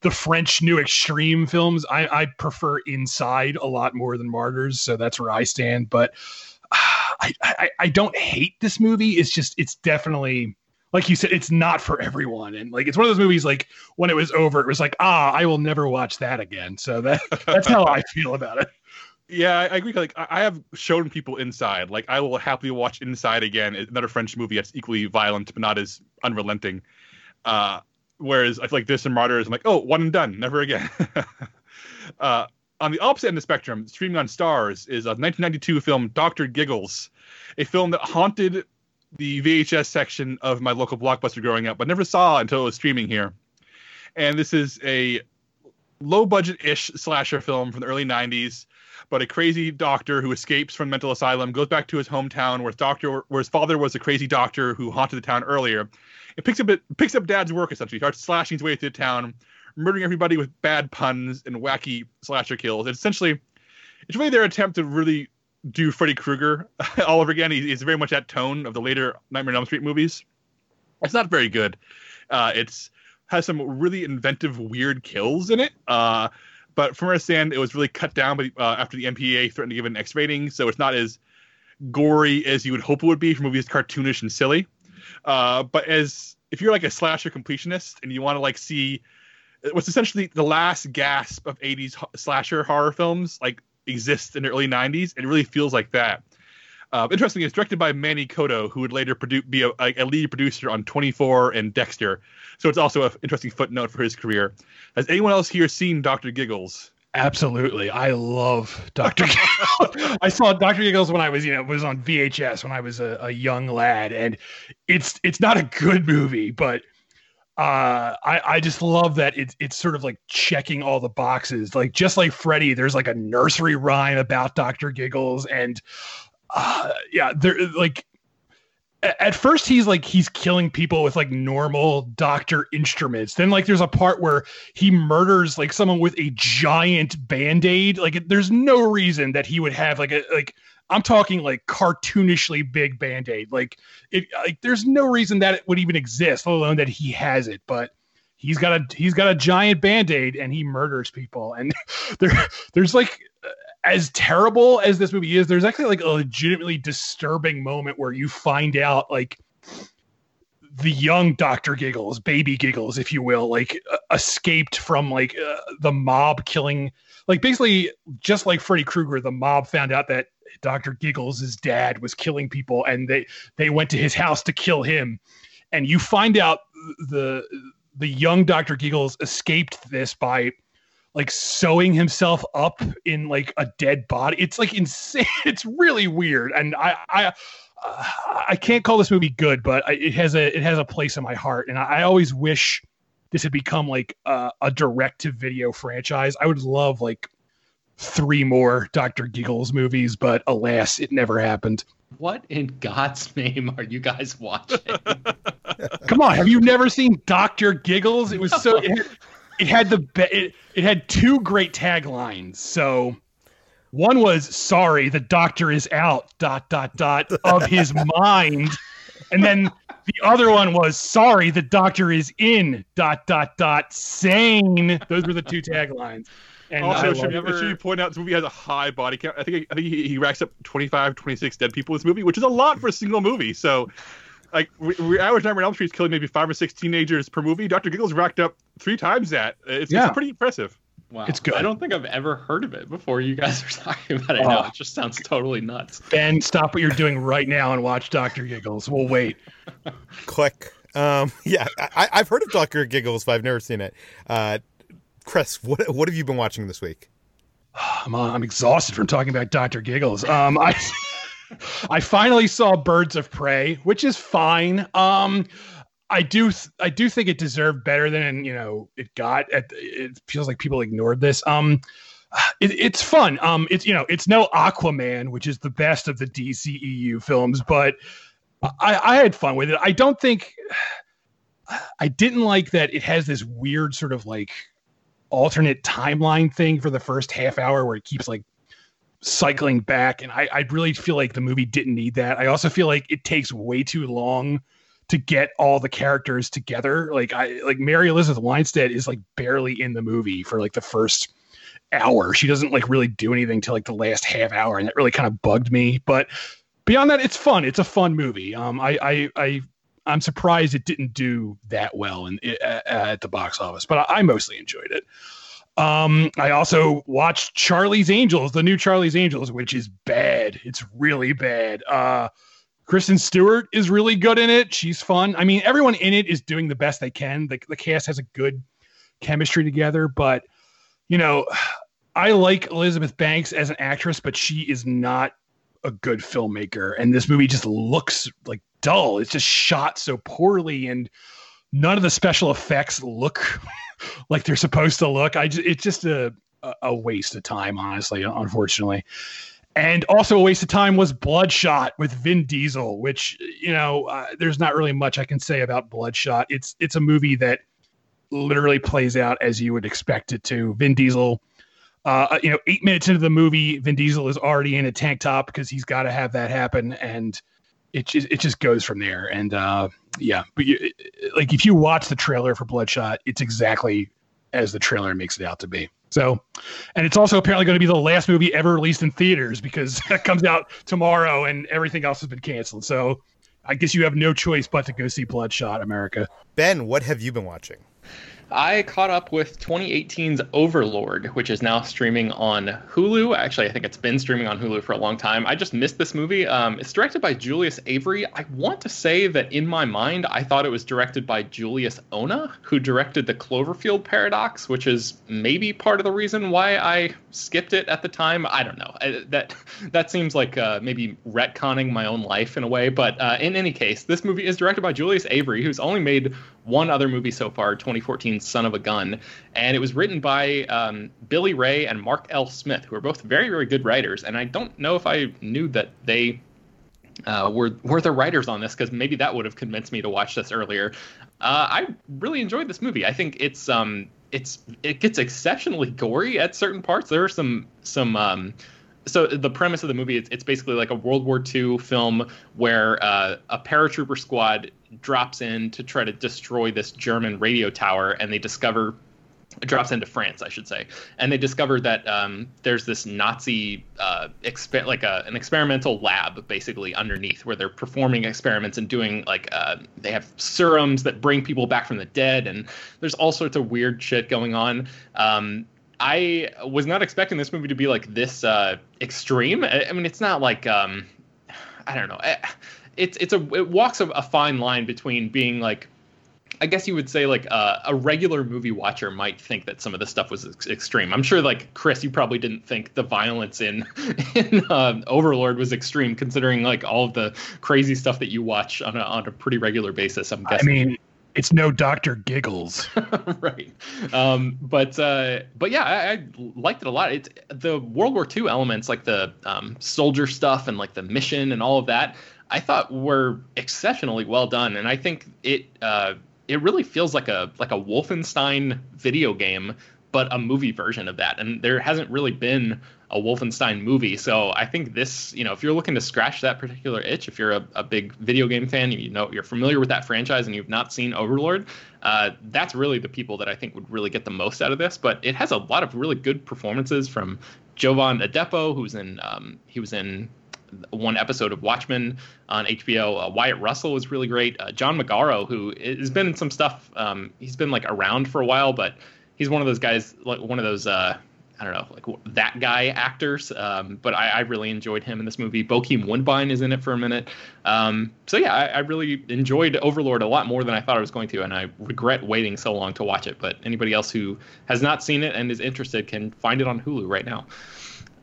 the French new extreme films, I, I prefer Inside a lot more than Martyrs, so that's where I stand. But I, I, I don't hate this movie. It's just it's definitely like you said, it's not for everyone. And like it's one of those movies like when it was over, it was like, ah, I will never watch that again. So that that's how I feel about it. Yeah, I agree. Like I have shown people Inside. Like I will happily watch Inside again. Another French movie that's equally violent but not as unrelenting. Uh, whereas I feel like this and Martyrs, I'm like, oh, one and done, never again. uh, on the opposite end of the spectrum, streaming on Starz is a 1992 film Doctor Giggles, a film that haunted the VHS section of my local blockbuster growing up, but never saw until it was streaming here. And this is a low budget ish slasher film from the early 90s but a crazy doctor who escapes from mental asylum goes back to his hometown where his doctor where his father was a crazy doctor who haunted the town earlier. It picks up it picks up dad's work essentially, starts slashing his way through the town, murdering everybody with bad puns and wacky slasher kills. It's essentially it's really their attempt to really do Freddy Krueger all over again. He's very much that tone of the later Nightmare on Elm Street movies. It's not very good. Uh, it's has some really inventive, weird kills in it. Uh, but from what I understand, it was really cut down but, uh, after the MPA threatened to give it an X rating, so it's not as gory as you would hope it would be for movies cartoonish and silly. Uh, but as if you're like a slasher completionist and you want to like see what's essentially the last gasp of 80s slasher horror films like exists in the early 90s, it really feels like that. Uh, interestingly, it's directed by Manny Coto, who would later produ- be a, a, lead producer on 24 and Dexter. So it's also an interesting footnote for his career. Has anyone else here seen Dr. Giggles? Absolutely, I love Doctor. Giggles. I saw Doctor Giggles when I was, you know, was on VHS when I was a, a, young lad, and it's it's not a good movie, but uh, I I just love that it's it's sort of like checking all the boxes. Like just like Freddy, there's like a nursery rhyme about Doctor Giggles, and uh, yeah, there like at first he's like he's killing people with like normal doctor instruments. Then like there's a part where he murders like someone with a giant band-aid. Like there's no reason that he would have like a like i'm talking like cartoonishly big band-aid. Like it like there's no reason that it would even exist let alone that he has it. But he's got a he's got a giant band-aid and he murders people. And there there's like as terrible as this movie is, there's actually like a legitimately disturbing moment where you find out like the young Doctor Giggles, baby Giggles, if you will, like uh, escaped from like uh, the mob killing. Like basically, just like Freddy Krueger, the mob found out that Doctor Giggles' dad was killing people, and they they went to his house to kill him. And you find out the the young Doctor Giggles escaped this by like sewing himself up in like a dead body. It's like insane. It's really weird, and I I uh, I can't call this movie good, but I, it has a it has a place in my heart, and I, I always wish this had become like a, a direct to video franchise. I would love like three more Doctor Giggles movies, but alas, it never happened. What in God's name are you guys watching? Come on, have you never seen Doctor Giggles? It was so. It, it had the it, it had two great taglines. So one was sorry, the doctor is out dot dot dot of his mind. And then the other one was sorry, the doctor is in dot dot dot sane. Those were the two taglines. And also, should, never... should be pointed out this movie has a high body count. I think I think he, he racks up 25, 26 dead people in this movie, which is a lot for a single movie. So like we, we average Nightmare on Elm Street is killing maybe five or six teenagers per movie. Dr. Giggles racked up three times that. It's, yeah. it's pretty impressive. Wow. It's good. I don't think I've ever heard of it before you guys are talking about it uh, now. It just sounds totally nuts. Ben, stop what you're doing right now and watch Dr. Giggles. We'll wait. Click. Um, yeah, I, have heard of Dr. Giggles, but I've never seen it. Uh, Chris, what what have you been watching this week? I'm, uh, I'm exhausted from talking about Dr. Giggles. Um, I I finally saw Birds of Prey, which is fine. Um, I do I do think it deserved better than you know it got. At, it feels like people ignored this. Um, it, it's fun. Um, it's you know it's no Aquaman, which is the best of the DCEU films, but I, I had fun with it. I don't think I didn't like that it has this weird sort of like alternate timeline thing for the first half hour where it keeps like cycling back and I, I really feel like the movie didn't need that. I also feel like it takes way too long to get all the characters together. Like i like mary elizabeth winstead is like barely in the movie for like the first hour. She doesn't like really do anything till like the last half hour and that really kind of bugged me. But beyond that it's fun. It's a fun movie. Um i i, I i'm surprised it didn't do that well in, at the box office but I, I mostly enjoyed it um, I also watched Charlie's Angels, the new Charlie's Angels, which is bad. It's really bad. Uh, Kristen Stewart is really good in it. She's fun. I mean, everyone in it is doing the best they can. The, the cast has a good chemistry together, but you know, I like Elizabeth Banks as an actress, but she is not a good filmmaker. And this movie just looks like dull. It's just shot so poorly, and none of the special effects look like they're supposed to look. I just, it's just a a waste of time, honestly, unfortunately. And also a waste of time was Bloodshot with Vin Diesel, which you know, uh, there's not really much I can say about Bloodshot. It's it's a movie that literally plays out as you would expect it to. Vin Diesel, uh, you know, eight minutes into the movie, Vin Diesel is already in a tank top because he's got to have that happen, and it just it just goes from there. And uh, yeah, but you, like if you watch the trailer for Bloodshot, it's exactly as the trailer makes it out to be. So, and it's also apparently going to be the last movie ever released in theaters because that comes out tomorrow and everything else has been canceled. So, I guess you have no choice but to go see Bloodshot, America. Ben, what have you been watching? I caught up with 2018's Overlord, which is now streaming on Hulu. Actually, I think it's been streaming on Hulu for a long time. I just missed this movie. Um, it's directed by Julius Avery. I want to say that in my mind, I thought it was directed by Julius Onah, who directed the Cloverfield Paradox, which is maybe part of the reason why I skipped it at the time. I don't know. I, that that seems like uh, maybe retconning my own life in a way. But uh, in any case, this movie is directed by Julius Avery, who's only made one other movie so far, 2014 Son of a Gun. And it was written by um, Billy Ray and Mark L. Smith, who are both very, very good writers. And I don't know if I knew that they uh, were, were the writers on this, because maybe that would have convinced me to watch this earlier. Uh, I really enjoyed this movie. I think it's um, it's it gets exceptionally gory at certain parts. There are some some um, so the premise of the movie it's, it's basically like a World War II film where uh, a paratrooper squad drops in to try to destroy this German radio tower, and they discover drops into France, I should say, and they discover that um, there's this Nazi uh, exper- like a, an experimental lab basically underneath where they're performing experiments and doing like uh, they have serums that bring people back from the dead, and there's all sorts of weird shit going on. Um, I was not expecting this movie to be like this uh, extreme. I, I mean, it's not like um, I don't know. It's it's a it walks a, a fine line between being like I guess you would say like uh, a regular movie watcher might think that some of the stuff was ex- extreme. I'm sure like Chris, you probably didn't think the violence in in uh, Overlord was extreme, considering like all of the crazy stuff that you watch on a on a pretty regular basis. I'm guessing. I mean, it's no Doctor Giggles, right? Um, but uh, but yeah, I, I, liked it a lot. It's the World War II elements, like the um, soldier stuff and like the mission and all of that. I thought were exceptionally well done, and I think it uh, it really feels like a like a Wolfenstein video game, but a movie version of that. And there hasn't really been a Wolfenstein movie, so I think this, you know, if you're looking to scratch that particular itch, if you're a, a big video game fan, you know, you're familiar with that franchise, and you've not seen Overlord, uh, that's really the people that I think would really get the most out of this. But it has a lot of really good performances from Jovan Adepo, who's in um, he was in one episode of Watchmen on HBO. Uh, Wyatt Russell was really great. Uh, John Magaro, who has been in some stuff, um, he's been like around for a while, but he's one of those guys, like one of those. I don't know, like that guy actors. Um, but I, I, really enjoyed him in this movie. Bokeem Woodbine is in it for a minute. Um, so yeah, I, I, really enjoyed Overlord a lot more than I thought I was going to, and I regret waiting so long to watch it. But anybody else who has not seen it and is interested can find it on Hulu right now.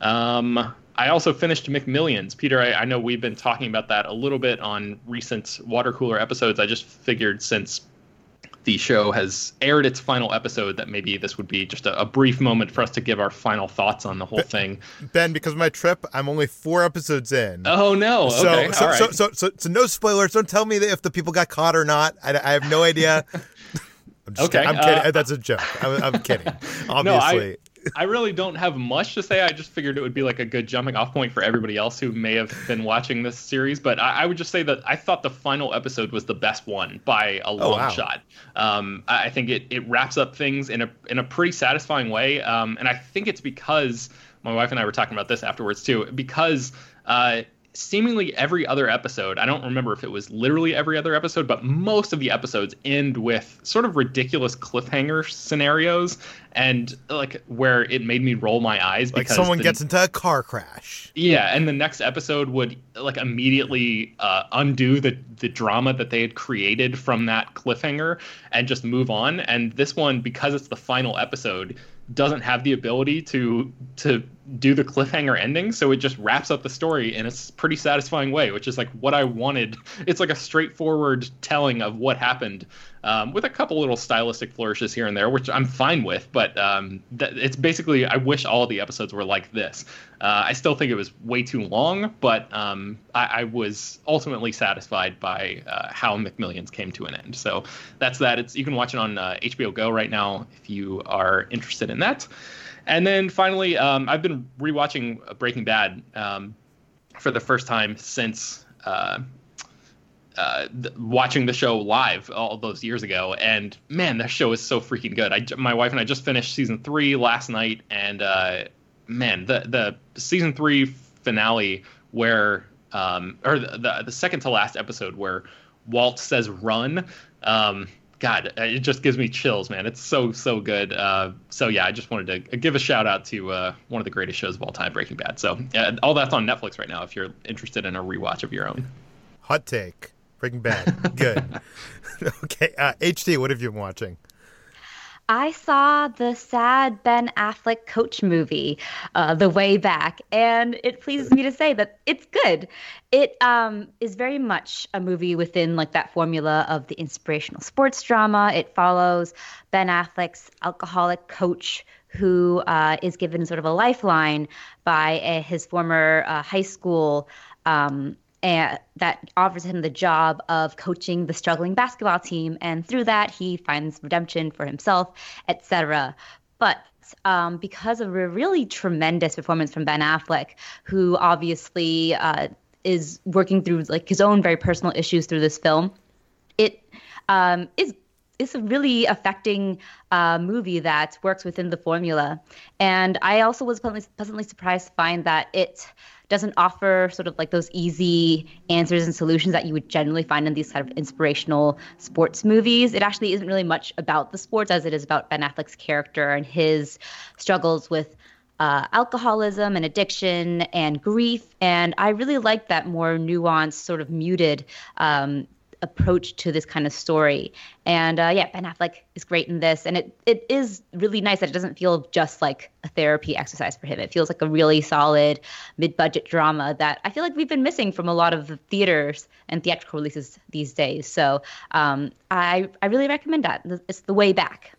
Um, I also finished McMillions. Peter, I, I, know we've been talking about that a little bit on recent water cooler episodes. I just figured since the show has aired its final episode that maybe this would be just a, a brief moment for us to give our final thoughts on the whole ben, thing. Ben, because of my trip, I'm only four episodes in. Oh no! So, okay. so, right. so, so, so, so, no spoilers. Don't tell me if the people got caught or not. I, I have no idea. I'm okay, kidding. I'm kidding. Uh, That's a joke. I'm, I'm kidding. Obviously. No, I, I really don't have much to say. I just figured it would be like a good jumping off point for everybody else who may have been watching this series. But I, I would just say that I thought the final episode was the best one by a long oh, wow. shot. Um, I think it, it wraps up things in a in a pretty satisfying way. Um, and I think it's because my wife and I were talking about this afterwards too. Because uh, seemingly every other episode, I don't remember if it was literally every other episode, but most of the episodes end with sort of ridiculous cliffhanger scenarios and like where it made me roll my eyes like someone the, gets into a car crash. Yeah, and the next episode would like immediately uh, undo the the drama that they had created from that cliffhanger and just move on. And this one because it's the final episode, doesn't have the ability to to do the cliffhanger ending so it just wraps up the story in a pretty satisfying way which is like what i wanted it's like a straightforward telling of what happened um, with a couple little stylistic flourishes here and there, which I'm fine with. But um, th- it's basically I wish all the episodes were like this. Uh, I still think it was way too long, but um, I-, I, was ultimately satisfied by uh, how McMillions came to an end. So that's that. It's you can watch it on uh, HBO Go right now if you are interested in that. And then finally, um, I've been rewatching Breaking Bad um, for the first time since uh, uh, th- watching the show live all those years ago, and man, that show is so freaking good. I, my wife and I just finished season three last night, and uh, man, the the season three finale where, um, or the, the the second to last episode where Walt says "run." Um, God, it just gives me chills, man. It's so so good. Uh, so yeah, I just wanted to give a shout out to uh, one of the greatest shows of all time, Breaking Bad. So uh, all that's on Netflix right now. If you're interested in a rewatch of your own. Hot take. Breaking Bad. Good. okay. Uh, HT, what have you been watching? I saw the sad Ben Affleck coach movie, uh, The Way Back, and it pleases me to say that it's good. It um, is very much a movie within like that formula of the inspirational sports drama. It follows Ben Affleck's alcoholic coach who uh, is given sort of a lifeline by a, his former uh, high school um, and that offers him the job of coaching the struggling basketball team. And through that he finds redemption for himself etc but um, because of a really tremendous performance from ben affleck who obviously uh, is working through like his own very personal issues through this film it um, is it's a really affecting uh, movie that works within the formula. And I also was pleasantly, surprised to find that it doesn't offer sort of like those easy answers and solutions that you would generally find in these kind of inspirational sports movies. It actually isn't really much about the sports as it is about Ben Affleck's character and his struggles with uh, alcoholism and addiction and grief. And I really like that more nuanced, sort of muted um, approach to this kind of story. And uh, yeah, Ben Affleck is great in this, and it it is really nice that it doesn't feel just like a therapy exercise for him. It feels like a really solid mid-budget drama that I feel like we've been missing from a lot of the theaters and theatrical releases these days. So um, I I really recommend that. It's the way back.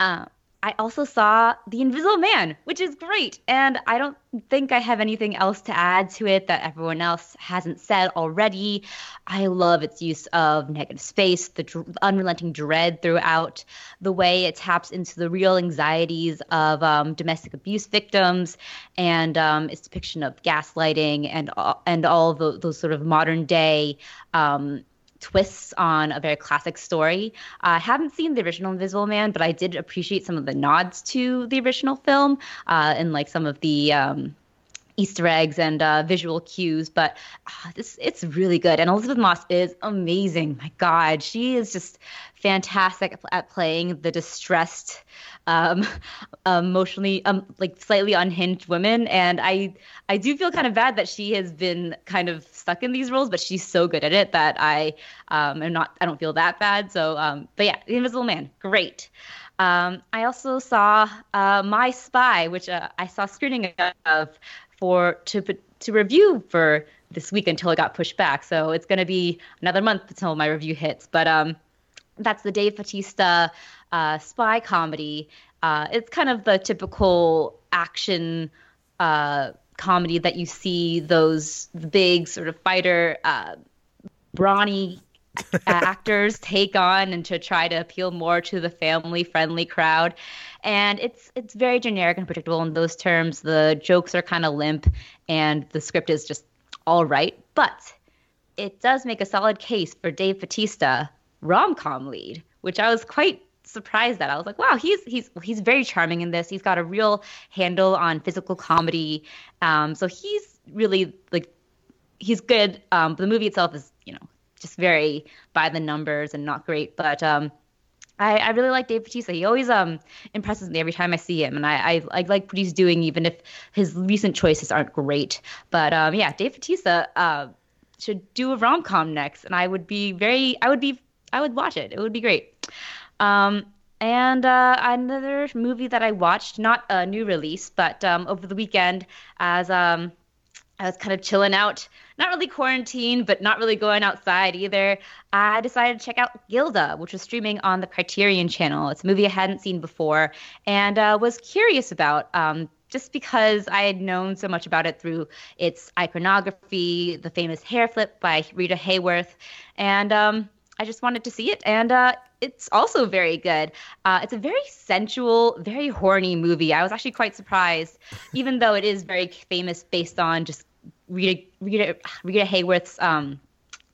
Uh, I also saw The Invisible Man, which is great. And I don't think I have anything else to add to it that everyone else hasn't said already. I love its use of negative space, the dr- unrelenting dread throughout, the way it taps into the real anxieties of um, domestic abuse victims, and um, its depiction of gaslighting and, and all the, those sort of modern day. Um, twists on a very classic story. I haven't seen the original Invisible Man, but I did appreciate some of the nods to the original film uh, and like some of the um, Easter eggs and uh, visual cues. But uh, this it's really good, and Elisabeth Moss is amazing. My God, she is just fantastic at playing the distressed um, emotionally um, like slightly unhinged women and i i do feel kind of bad that she has been kind of stuck in these roles but she's so good at it that i um, am not i don't feel that bad so um, but yeah the invisible man great um, i also saw uh, my spy which uh, i saw screening of for to to review for this week until it got pushed back so it's going to be another month until my review hits but um that's the Dave Bautista uh, spy comedy. Uh, it's kind of the typical action uh, comedy that you see those big sort of fighter, uh, brawny actors take on and to try to appeal more to the family friendly crowd and it's it's very generic and predictable in those terms the jokes are kind of limp and the script is just all right but it does make a solid case for Dave Bautista rom com lead, which I was quite surprised at. I was like, wow, he's he's he's very charming in this. He's got a real handle on physical comedy. Um, so he's really like he's good. Um, the movie itself is just very by the numbers and not great, but um, I, I really like Dave Bautista. He always um impresses me every time I see him, and I, I, I like what he's doing, even if his recent choices aren't great. But um, yeah, Dave Bautista uh, should do a rom com next, and I would be very I would be I would watch it. It would be great. Um, and uh, another movie that I watched, not a new release, but um, over the weekend, as um, I was kind of chilling out, not really quarantined, but not really going outside either. I decided to check out Gilda, which was streaming on the Criterion channel. It's a movie I hadn't seen before and uh, was curious about. Um, just because I had known so much about it through its iconography, the famous hair flip by Rita Hayworth, and um, I just wanted to see it, and uh, it's also very good. Uh, it's a very sensual, very horny movie. I was actually quite surprised, even though it is very famous based on just Rita Rita, Rita Hayworth's um,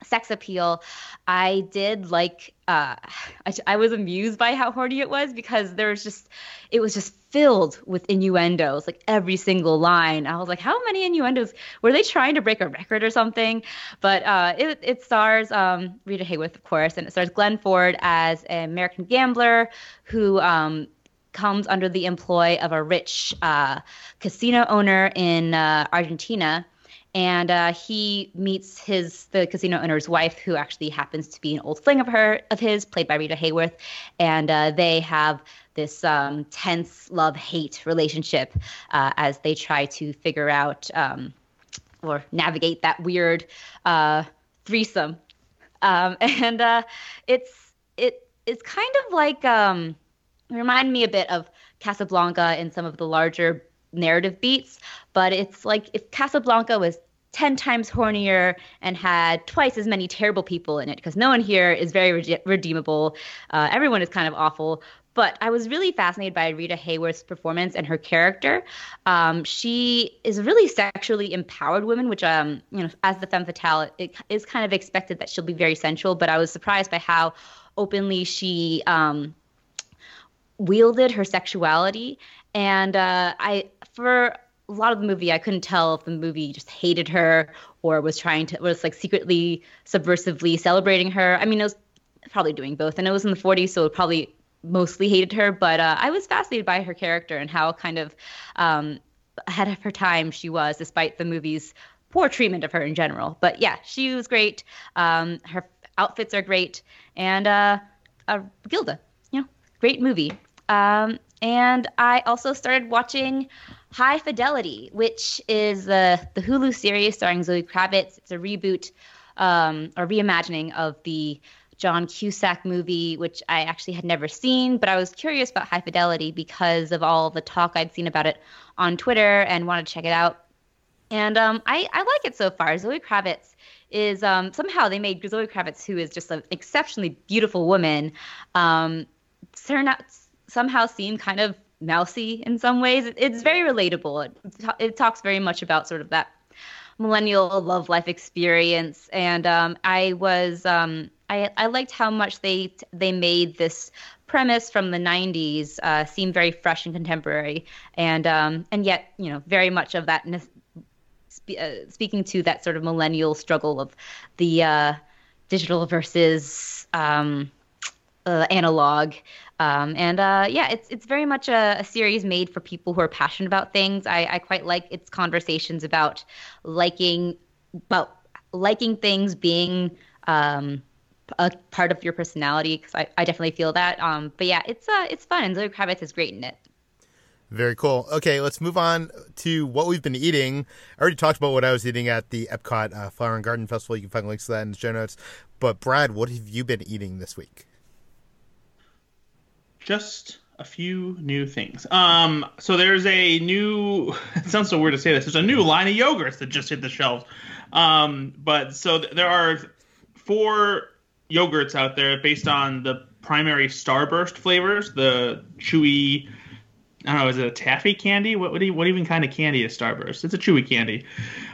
sex appeal. I did like. Uh, I, I was amused by how horny it was because there was just, it was just filled with innuendos, like every single line. I was like, how many innuendos were they trying to break a record or something? But uh, it it stars um, Rita Hayworth, of course, and it stars Glenn Ford as an American gambler who. Um, comes under the employ of a rich uh, casino owner in uh, Argentina and uh, he meets his the casino owner's wife, who actually happens to be an old fling of her of his, played by Rita Hayworth, and uh, they have this um, tense love hate relationship uh, as they try to figure out um, or navigate that weird uh, threesome, um, and uh, it's it it's kind of like um, remind me a bit of Casablanca in some of the larger narrative beats, but it's like if Casablanca was 10 times hornier and had twice as many terrible people in it because no one here is very re- redeemable. Uh, everyone is kind of awful. But I was really fascinated by Rita Hayworth's performance and her character. Um, she is a really sexually empowered woman, which, um, you know, as the femme fatale, it is kind of expected that she'll be very sensual. But I was surprised by how openly she um, wielded her sexuality. And uh, I, for a lot of the movie, I couldn't tell if the movie just hated her or was trying to was like secretly subversively celebrating her. I mean, it was probably doing both, and it was in the 40s, so it probably mostly hated her. But uh, I was fascinated by her character and how kind of um, ahead of her time she was, despite the movie's poor treatment of her in general. But yeah, she was great. Um, her outfits are great, and uh, uh, Gilda, you know, great movie. Um, and I also started watching High Fidelity, which is the the Hulu series starring Zoe Kravitz. It's a reboot um, or reimagining of the John Cusack movie, which I actually had never seen, but I was curious about High Fidelity because of all the talk I'd seen about it on Twitter and wanted to check it out. And um, I, I like it so far. Zoe Kravitz is um, somehow they made Zoe Kravitz, who is just an exceptionally beautiful woman, um, turn out somehow seem kind of mousy in some ways. It's very relatable. It, it talks very much about sort of that millennial love life experience, and um, I was um, I, I liked how much they they made this premise from the 90s uh, seem very fresh and contemporary, and um, and yet you know very much of that. Uh, speaking to that sort of millennial struggle of the uh, digital versus um, uh, analog. Um, and uh, yeah, it's it's very much a, a, series made for people who are passionate about things. I, I quite like its conversations about liking about liking things being um, a part of your personality because I, I definitely feel that. Um, but yeah, it's uh, it's fun and Zoe Kravitz is great in it. Very cool. Okay, let's move on to what we've been eating. I already talked about what I was eating at the Epcot uh, Flower and Garden Festival. You can find links to that in the show notes. But Brad, what have you been eating this week? Just a few new things. Um, so there's a new. It sounds so weird to say this. There's a new line of yogurts that just hit the shelves. Um, but so th- there are four yogurts out there based on the primary Starburst flavors. The chewy. I don't know. Is it a taffy candy? What what, you, what even kind of candy is Starburst? It's a chewy candy.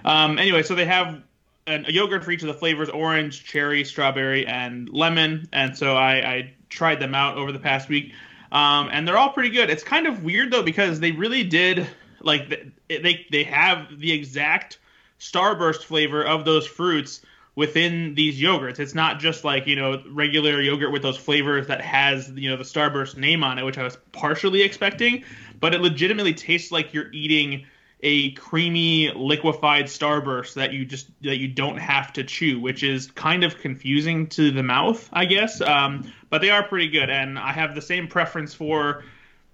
Um, anyway, so they have a yogurt for each of the flavors: orange, cherry, strawberry, and lemon. And so I, I tried them out over the past week, um, and they're all pretty good. It's kind of weird though because they really did like they they have the exact starburst flavor of those fruits within these yogurts. It's not just like you know regular yogurt with those flavors that has you know the starburst name on it, which I was partially expecting, but it legitimately tastes like you're eating a creamy liquefied starburst that you just that you don't have to chew which is kind of confusing to the mouth i guess. Um, but they are pretty good and i have the same preference for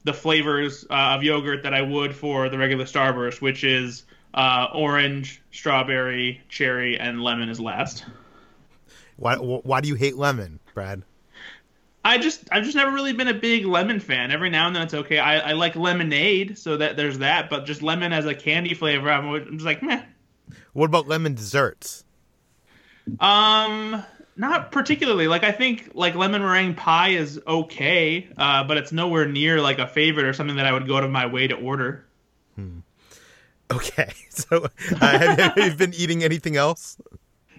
the flavors uh, of yogurt that i would for the regular starburst which is uh, orange strawberry cherry and lemon is last. Why, why do you hate lemon brad I just I've just never really been a big lemon fan. Every now and then it's okay. I, I like lemonade, so that there's that. But just lemon as a candy flavor, I'm, I'm just like meh. What about lemon desserts? Um, not particularly. Like I think like lemon meringue pie is okay, uh, but it's nowhere near like a favorite or something that I would go out of my way to order. Hmm. Okay, so uh, have, have you been eating anything else?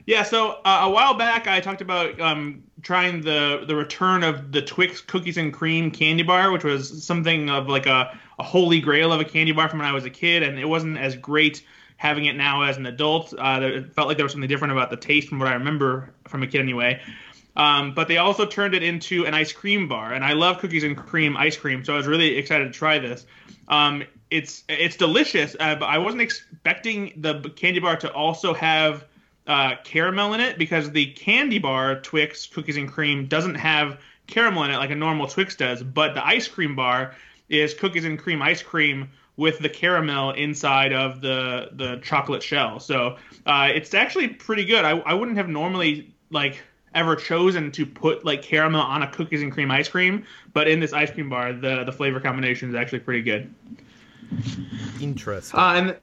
Yeah, so uh, a while back I talked about um, trying the the return of the Twix cookies and cream candy bar, which was something of like a, a holy grail of a candy bar from when I was a kid, and it wasn't as great having it now as an adult. Uh, it felt like there was something different about the taste from what I remember from a kid anyway. Um, but they also turned it into an ice cream bar, and I love cookies and cream ice cream, so I was really excited to try this. Um, it's it's delicious, uh, but I wasn't expecting the candy bar to also have uh, caramel in it because the candy bar Twix cookies and cream doesn't have caramel in it like a normal Twix does, but the ice cream bar is cookies and cream ice cream with the caramel inside of the the chocolate shell. So uh, it's actually pretty good. I, I wouldn't have normally like ever chosen to put like caramel on a cookies and cream ice cream, but in this ice cream bar, the the flavor combination is actually pretty good. Interesting. Uh, and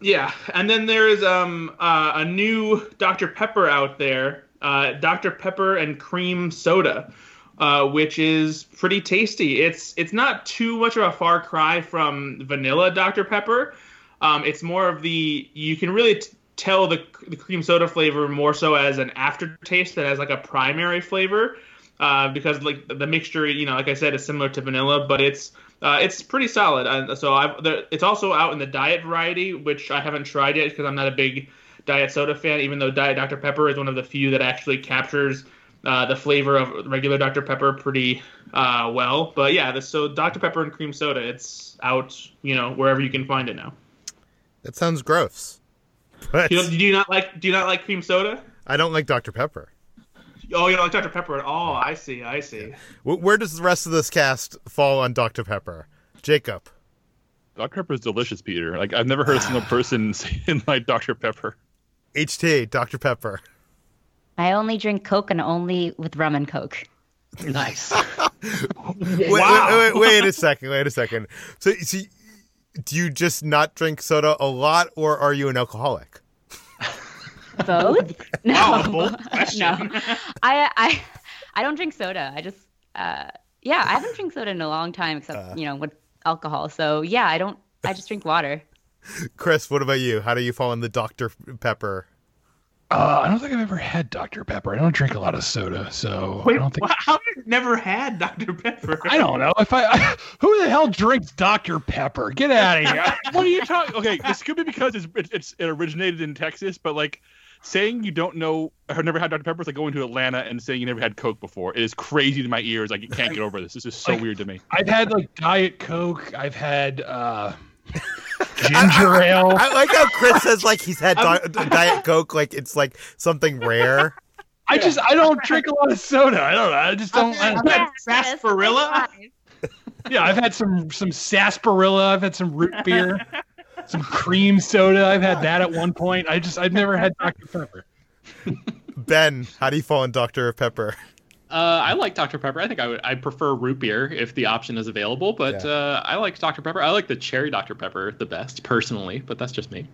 yeah, and then there's um uh, a new Dr Pepper out there, uh, Dr Pepper and cream soda, uh, which is pretty tasty. It's it's not too much of a far cry from vanilla Dr Pepper. Um, it's more of the you can really t- tell the the cream soda flavor more so as an aftertaste than as like a primary flavor. Uh, because like the mixture, you know, like I said, is similar to vanilla, but it's uh, it's pretty solid. Uh, so I've, there, it's also out in the diet variety, which I haven't tried yet because I'm not a big diet soda fan. Even though Diet Dr Pepper is one of the few that actually captures uh, the flavor of regular Dr Pepper pretty uh, well. But yeah, the, so Dr Pepper and cream soda, it's out, you know, wherever you can find it now. that sounds gross. But You do you not like do you not like cream soda? I don't like Dr. Pepper. Oh, you don't like Dr Pepper at all? I see, I see. Wh- Where does the rest of this cast fall on Dr. Pepper? Jacob. Dr. Pepper is delicious, Peter. Like I've never heard a single person say like Dr. Pepper. HT, Dr. Pepper. I only drink Coke and only with rum and Coke. Nice. Wait, wait, wait, wait a second. Wait a second. So, so, do you just not drink soda a lot, or are you an alcoholic? Both? No, Wow, a no. I I I don't drink soda. I just uh yeah, I haven't drank soda in a long time except Uh. you know with alcohol. So yeah, I don't. I just drink water. Chris, what about you? How do you fall in the Dr. Pepper? Uh, I don't think I've ever had Dr. Pepper. I don't drink a lot of soda, so Wait, I don't think. wha- how have you never had Dr Pepper? I don't know if I, Who the hell drinks Dr. Pepper? Get out of here! What are you talking? Okay, this could be because it's, it's it's it originated in Texas, but like saying you don't know or never had Dr. Pepper is like going to Atlanta and saying you never had Coke before. It is crazy to my ears. Like, I can't get over this. This is so Like- weird to me. I've had like Diet Coke. I've had uh, ginger ale. I like how Chris says like he's had di- Diet Coke, like it's like something rare. I just I don't drink a lot of soda. I don't know. I just don't. I, I've had sarsaparilla. yeah, I've had some some sarsaparilla. I've had some root beer, some cream soda. I've had that at one point. I just I've never had Dr. Pepper. Ben, how do you fall in Dr. Pepper? Uh, I like Dr. Pepper. I think I would. I prefer root beer if the option is available, but Yeah. uh, I like Dr. Pepper. I like the cherry Dr. Pepper the best personally, but that's just me.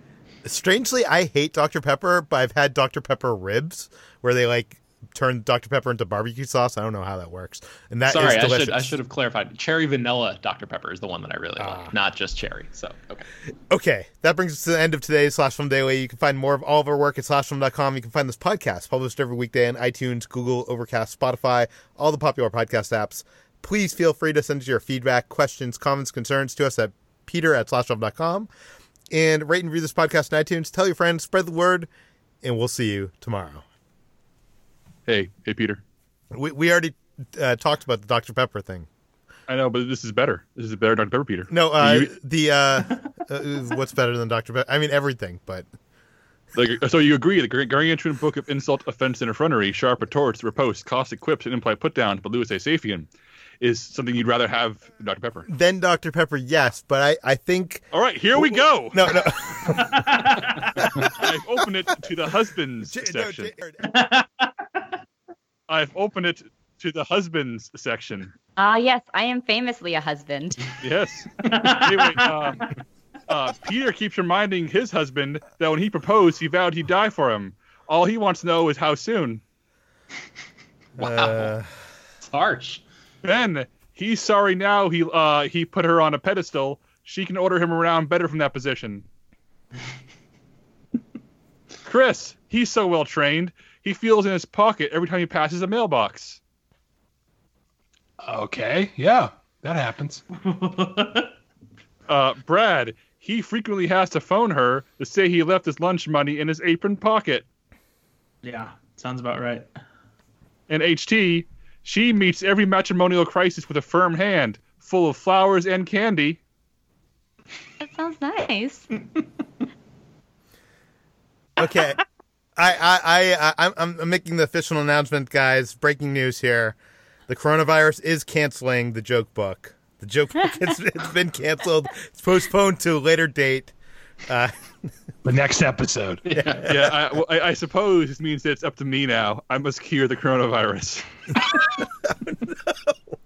Strangely, I hate Dr. Pepper, but I've had Dr. Pepper ribs where they like turn Dr. Pepper into barbecue sauce. I don't know how that works. And that is Sorry, I should I should have clarified. Cherry vanilla Dr. Pepper is the one that I really Ah. like, not just cherry. So okay. Okay, that brings us to the end of today's Slash Film Daily. You can find more of all of our work at slashfilm.com. You can find this podcast published every weekday on iTunes, Google, Overcast, Spotify, all the popular podcast apps. Please feel free to send us your feedback, questions, comments, concerns to us at peter at slashfilm.com. And rate and review this podcast on iTunes. Tell your friends, spread the word, and we'll see you tomorrow. Hey, hey, Peter. We, we already uh, talked about the Dr. Pepper thing. I know, but this is better. This is better, Dr. Pepper, Peter. No, uh, You- the uh, uh, what's better than Dr. Pepper? I mean, everything, but Like, so you agree the gar- gargantuan book of insult, offense, and effrontery, sharp retorts, riposte, caustic quips, and implied put downs by Louis A. Safian is something you'd rather have than Dr. Pepper. then Dr. Pepper, yes. But I, I think All right, here we go. no, no. I've opened it to the husbands J- no, section. J- I've opened it to the husbands section. Ah, yes, I am famously a husband. Yes. anyway, uh, uh, Peter keeps reminding his husband that when he proposed, he vowed he'd die for him. All he wants to know is how soon. Wow, Uh, it's harsh. Then he's sorry now he uh, he put her on a pedestal. She can order him around better from that position. Chris, he's so well trained, he feels in his pocket every time he passes a mailbox. Okay, yeah, that happens. Uh, Brad, he frequently has to phone her to say he left his lunch money in his apron pocket. yeah, sounds about right. And HT, she meets every matrimonial crisis with a firm hand, full of flowers and candy. That sounds nice. Okay. I, I, I, I, I'm, I'm making the official announcement, guys. Breaking news here. The coronavirus is canceling the joke book. The joke book has it's been canceled. It's postponed to a later date. Uh, The next episode. Yeah, I, well, I, I suppose this means that it's up to me now. I must cure the coronavirus.